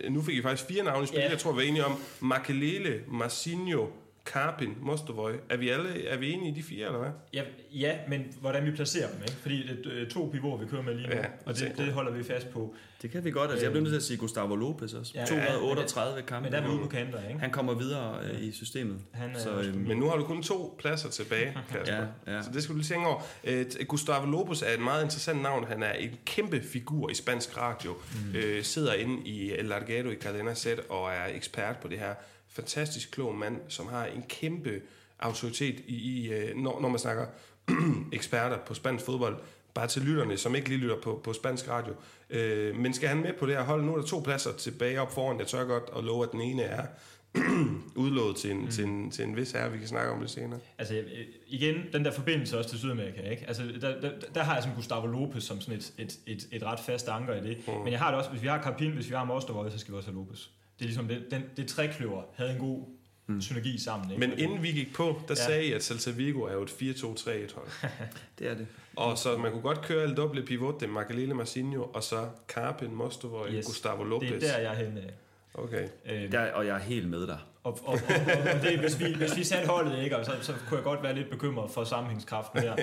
øh, nu fik I faktisk fire navne i spil, Ja. jeg tror, vi var enige om, Makelele, Marcinho, Karpin, Mostovoy. Er vi alle er vi enige i de fire, eller hvad? Ja, ja, men hvordan vi placerer dem, ikke? Fordi det er øh, to pivoter, vi kører med lige nu, Ja, ja, og det, det holder vi fast på. Det kan vi godt. Altså, jeg bliver nødt til at sige Gustavo Lopez også. Ja, 238 kampe. Men der er vi ude på kanter, ikke? Han kommer videre øh, i systemet. Han er så, øhm, Men nu har du kun to pladser tilbage, Kasper. Ja, ja. Så det skal du lige tænke over. Øh, Gustavo Lopez er et meget interessant navn. Han er en kæmpe figur i spansk radio. Mm. Øh, sidder inde i El Largado i Cadena Z og er ekspert på det her. Fantastisk klog mand, som har en kæmpe autoritet i, i øh, når, når man snakker eksperter på spansk fodbold. Bare til lytterne, som ikke lige lytter på, på spansk radio. Øh, men skal han med på det her hold? Nu er der to pladser tilbage op foran. Jeg tør godt at love, at den ene er udlået til en, mm. til, en, til en vis herre. Vi kan snakke om det senere. Altså øh, igen, den der forbindelse også til Sydamerika, ikke? Altså, der, der, der har jeg sådan Gustavo Lopez som sådan et, et, et, et ret fast anker i det. Mm. Men jeg har det også, hvis vi har Carpin, hvis vi har Mostovoy, så skal vi også have Lopez. Det er ligesom, det, den, det trækløver havde en god mm. synergi sammen. Ikke? Men inden vi gik på, der Ja. sagde I, at Celta Vigo er jo et 4-2-3-1 hold. det er det. og så man kunne godt køre el doble pivot, det er Makalele Marcinho, og så Carpin, Mostovoy, Yes. Gustavo det Lopez. er der, jeg er henne. Okay. Øh, Der, og jeg er helt med dig. Og, og, og, og det, hvis, vi, hvis vi satte holdet, ikke, og så, så kunne jeg godt være lidt bekymret for sammenhængskraften her.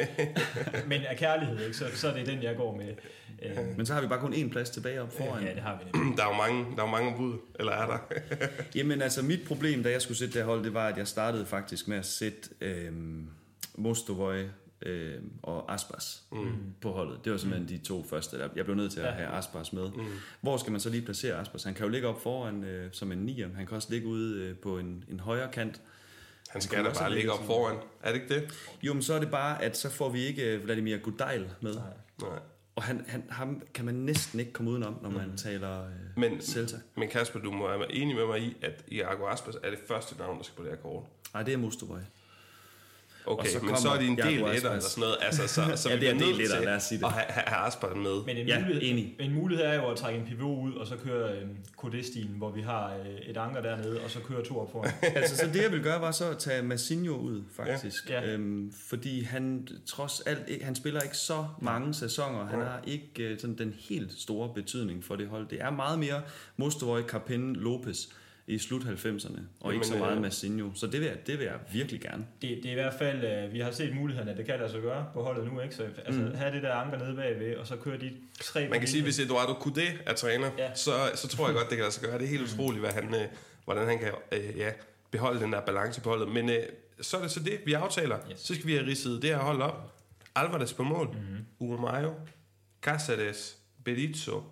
Men af kærlighed, ikke, så, så er det den, jeg går med. Øh, Men så har vi bare kun én plads tilbage op foran. ja, det har vi nemlig. Der er jo mange, der er jo mange bud, eller er der? Jamen altså, mit problem, da jeg skulle sætte det hold, det var, at jeg startede faktisk med at sætte øh, Mostovoy øh, og Aspas mm. på holdet. Det var simpelthen mm. de to første. Der. Jeg blev nødt til at Ja. have Aspas med. Mm. Hvor skal man så lige placere Aspas? Han kan jo ligge op foran øh, som en nier. Han kan også ligge ude øh, på en, en højre kant. Han skal da bare ligge op foran. Er det ikke det? Jo, men så er det bare, at så får vi ikke øh, Vladimir Gudail med. Nej. Nej. Og han, han, ham kan man næsten ikke komme udenom, når man mm. taler øh, Men, Celta. men Kasper, du må være enig med mig i, at Iago Aspas er det første navn, der skal på det her kort. Nej, det er Mostovoy. Okay, Og så men så er det en del etter eller sådan noget. Altså, så, så Ja, vi det er en del etter, lad os sige det. At have, have Aspas med. Men en, Ja, mulighed, enig. en mulighed er jo at trække en pivot ud, og så køre øh, kodestien, hvor vi har øh, et anker dernede, og så køre to op foran. altså, så det jeg vil gøre, var så at tage Massinho ud, faktisk. Ja. Ja. Øhm, fordi han trods alt, ikke- han spiller ikke så mange sæsoner. Han Ja. har ikke øh, sådan den helt store betydning for det hold. Det er meget mere Mostovoy, Carpen, Lopez i slut 90'erne, og ikke så meget øh, Massinho. Så det vil, jeg, det vil jeg virkelig gerne. Det, det er i hvert fald, øh, vi har set mulighederne, at det kan lade sig gøre på holdet nu, ikke? Så altså, mm. have det der anker nede bagved, og så køre de tre... Man kan sige, hvis Eduardo Coudet er træner, Ja. så, så tror jeg godt, det kan lade sig gøre. Det er helt utroligt, hvad han, øh, hvordan han kan øh, ja, beholde den der balance på holdet. Men øh, så er det så det, vi aftaler. Yes. Så skal vi have ridset det her hold op. Alvarez på mål. Mm-hmm. Uwe Mayo. Casares. Berizzo.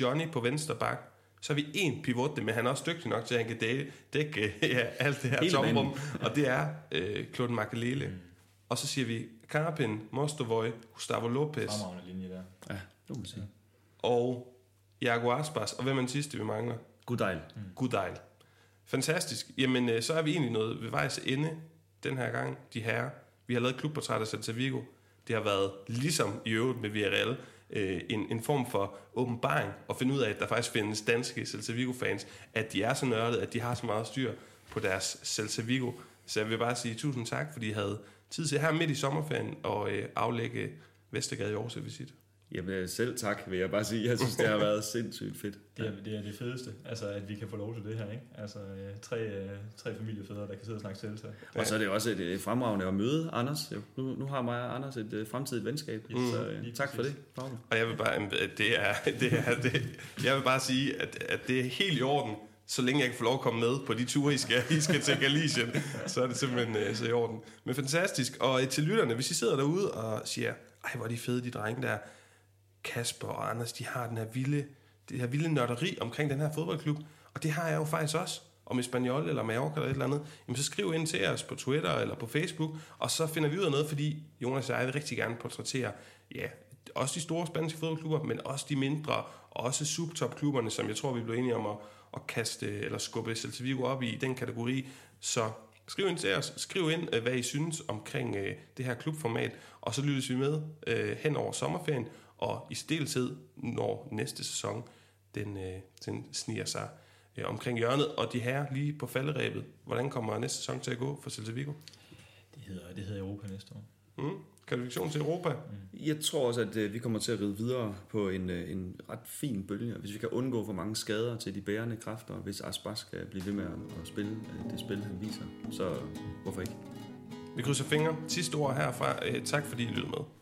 Johnny på venstre bak. Så har vi en pivot, men han er også dygtig nok til, at han kan dække, dække ja, alt det her Hele tomrum. Og det er øh, Claude Makelele. Mm. Og så siger vi Carpin, Mostovoy, Gustavo Lopez Fremragende linje der. Ja, det må man sige. og Iago Aspas. Og hvem er den sidste, vi mangler? Gudail. Gudejl. Fantastisk. Jamen, øh, så er vi egentlig noget ved vejs ende den her gang, de herrer. Vi har lavet klubportræt af Celta Vigo. Det har været, ligesom i øvrigt med Villarreal, øh, en, en form for åbenbaring og finde ud af, at der faktisk findes danske Celta Vigo-fans, at de er så nørdede, at de har så meget styr på deres Celta Vigo. Så jeg vil bare sige tusind tak, fordi I havde tid til her midt i sommerferien at øh, aflægge Vestergade i Aarhus visit. Jamen øh, selv tak, vil jeg bare sige. Jeg synes, det har været sindssygt fedt. Det er, det er det fedeste, altså at vi kan få lov til det her, ikke? Altså øh, tre, øh, tre familiefædre, der kan sidde og snakke Celta. Og så er det også et fremragende at møde Anders. Nu, nu har mig og Anders et fremtidigt venskab. Mm. Så Lige tak for præcis. det. Og jeg vil bare, det er, det er, det, jeg vil bare sige, at, at det er helt i orden, så længe jeg kan få lov at komme med på de ture, I skal, I skal til Galicien, så er det simpelthen så i orden. Men fantastisk. Og til lytterne, hvis I sidder derude og siger, ej, hvor er de fede, de drenge der, Kasper og Anders, de har den her vilde, det her vilde nørderi omkring den her fodboldklub, og det har jeg jo faktisk også. Om Espanol eller Mallorca eller et eller andet, jamen så skriv ind til os på Twitter eller på Facebook, og så finder vi ud af noget, fordi Jonas og jeg vil rigtig gerne portrættere ja, også de store spanske fodboldklubber, men også de mindre, og også subtopklubberne, som jeg tror, vi blev enige om at, at kaste eller skubbe Celta Vigo op i den kategori. Så skriv ind til os, skriv ind, øh, hvad I synes omkring øh, det her klubformat, og så lyttes vi med øh, hen over sommerferien, og i stiltid, når næste sæson den, øh, den sniger sig øh, omkring hjørnet. Og de her lige på falderæbet, hvordan kommer næste sæson til at gå for Celta Vigo? Det hedder, det hedder Europa næste år. Mm. Kvalifikation til Europa. Jeg tror også, at øh, vi kommer til at ride videre på en, øh, en ret fin bølge. Hvis vi kan undgå for mange skader til de bærende kræfter, hvis Aspas skal blive ved med at, at spille øh, det spil, han viser, så hvorfor ikke? Vi krydser fingre. Sidste ord herfra. Øh, tak fordi I lyttede med.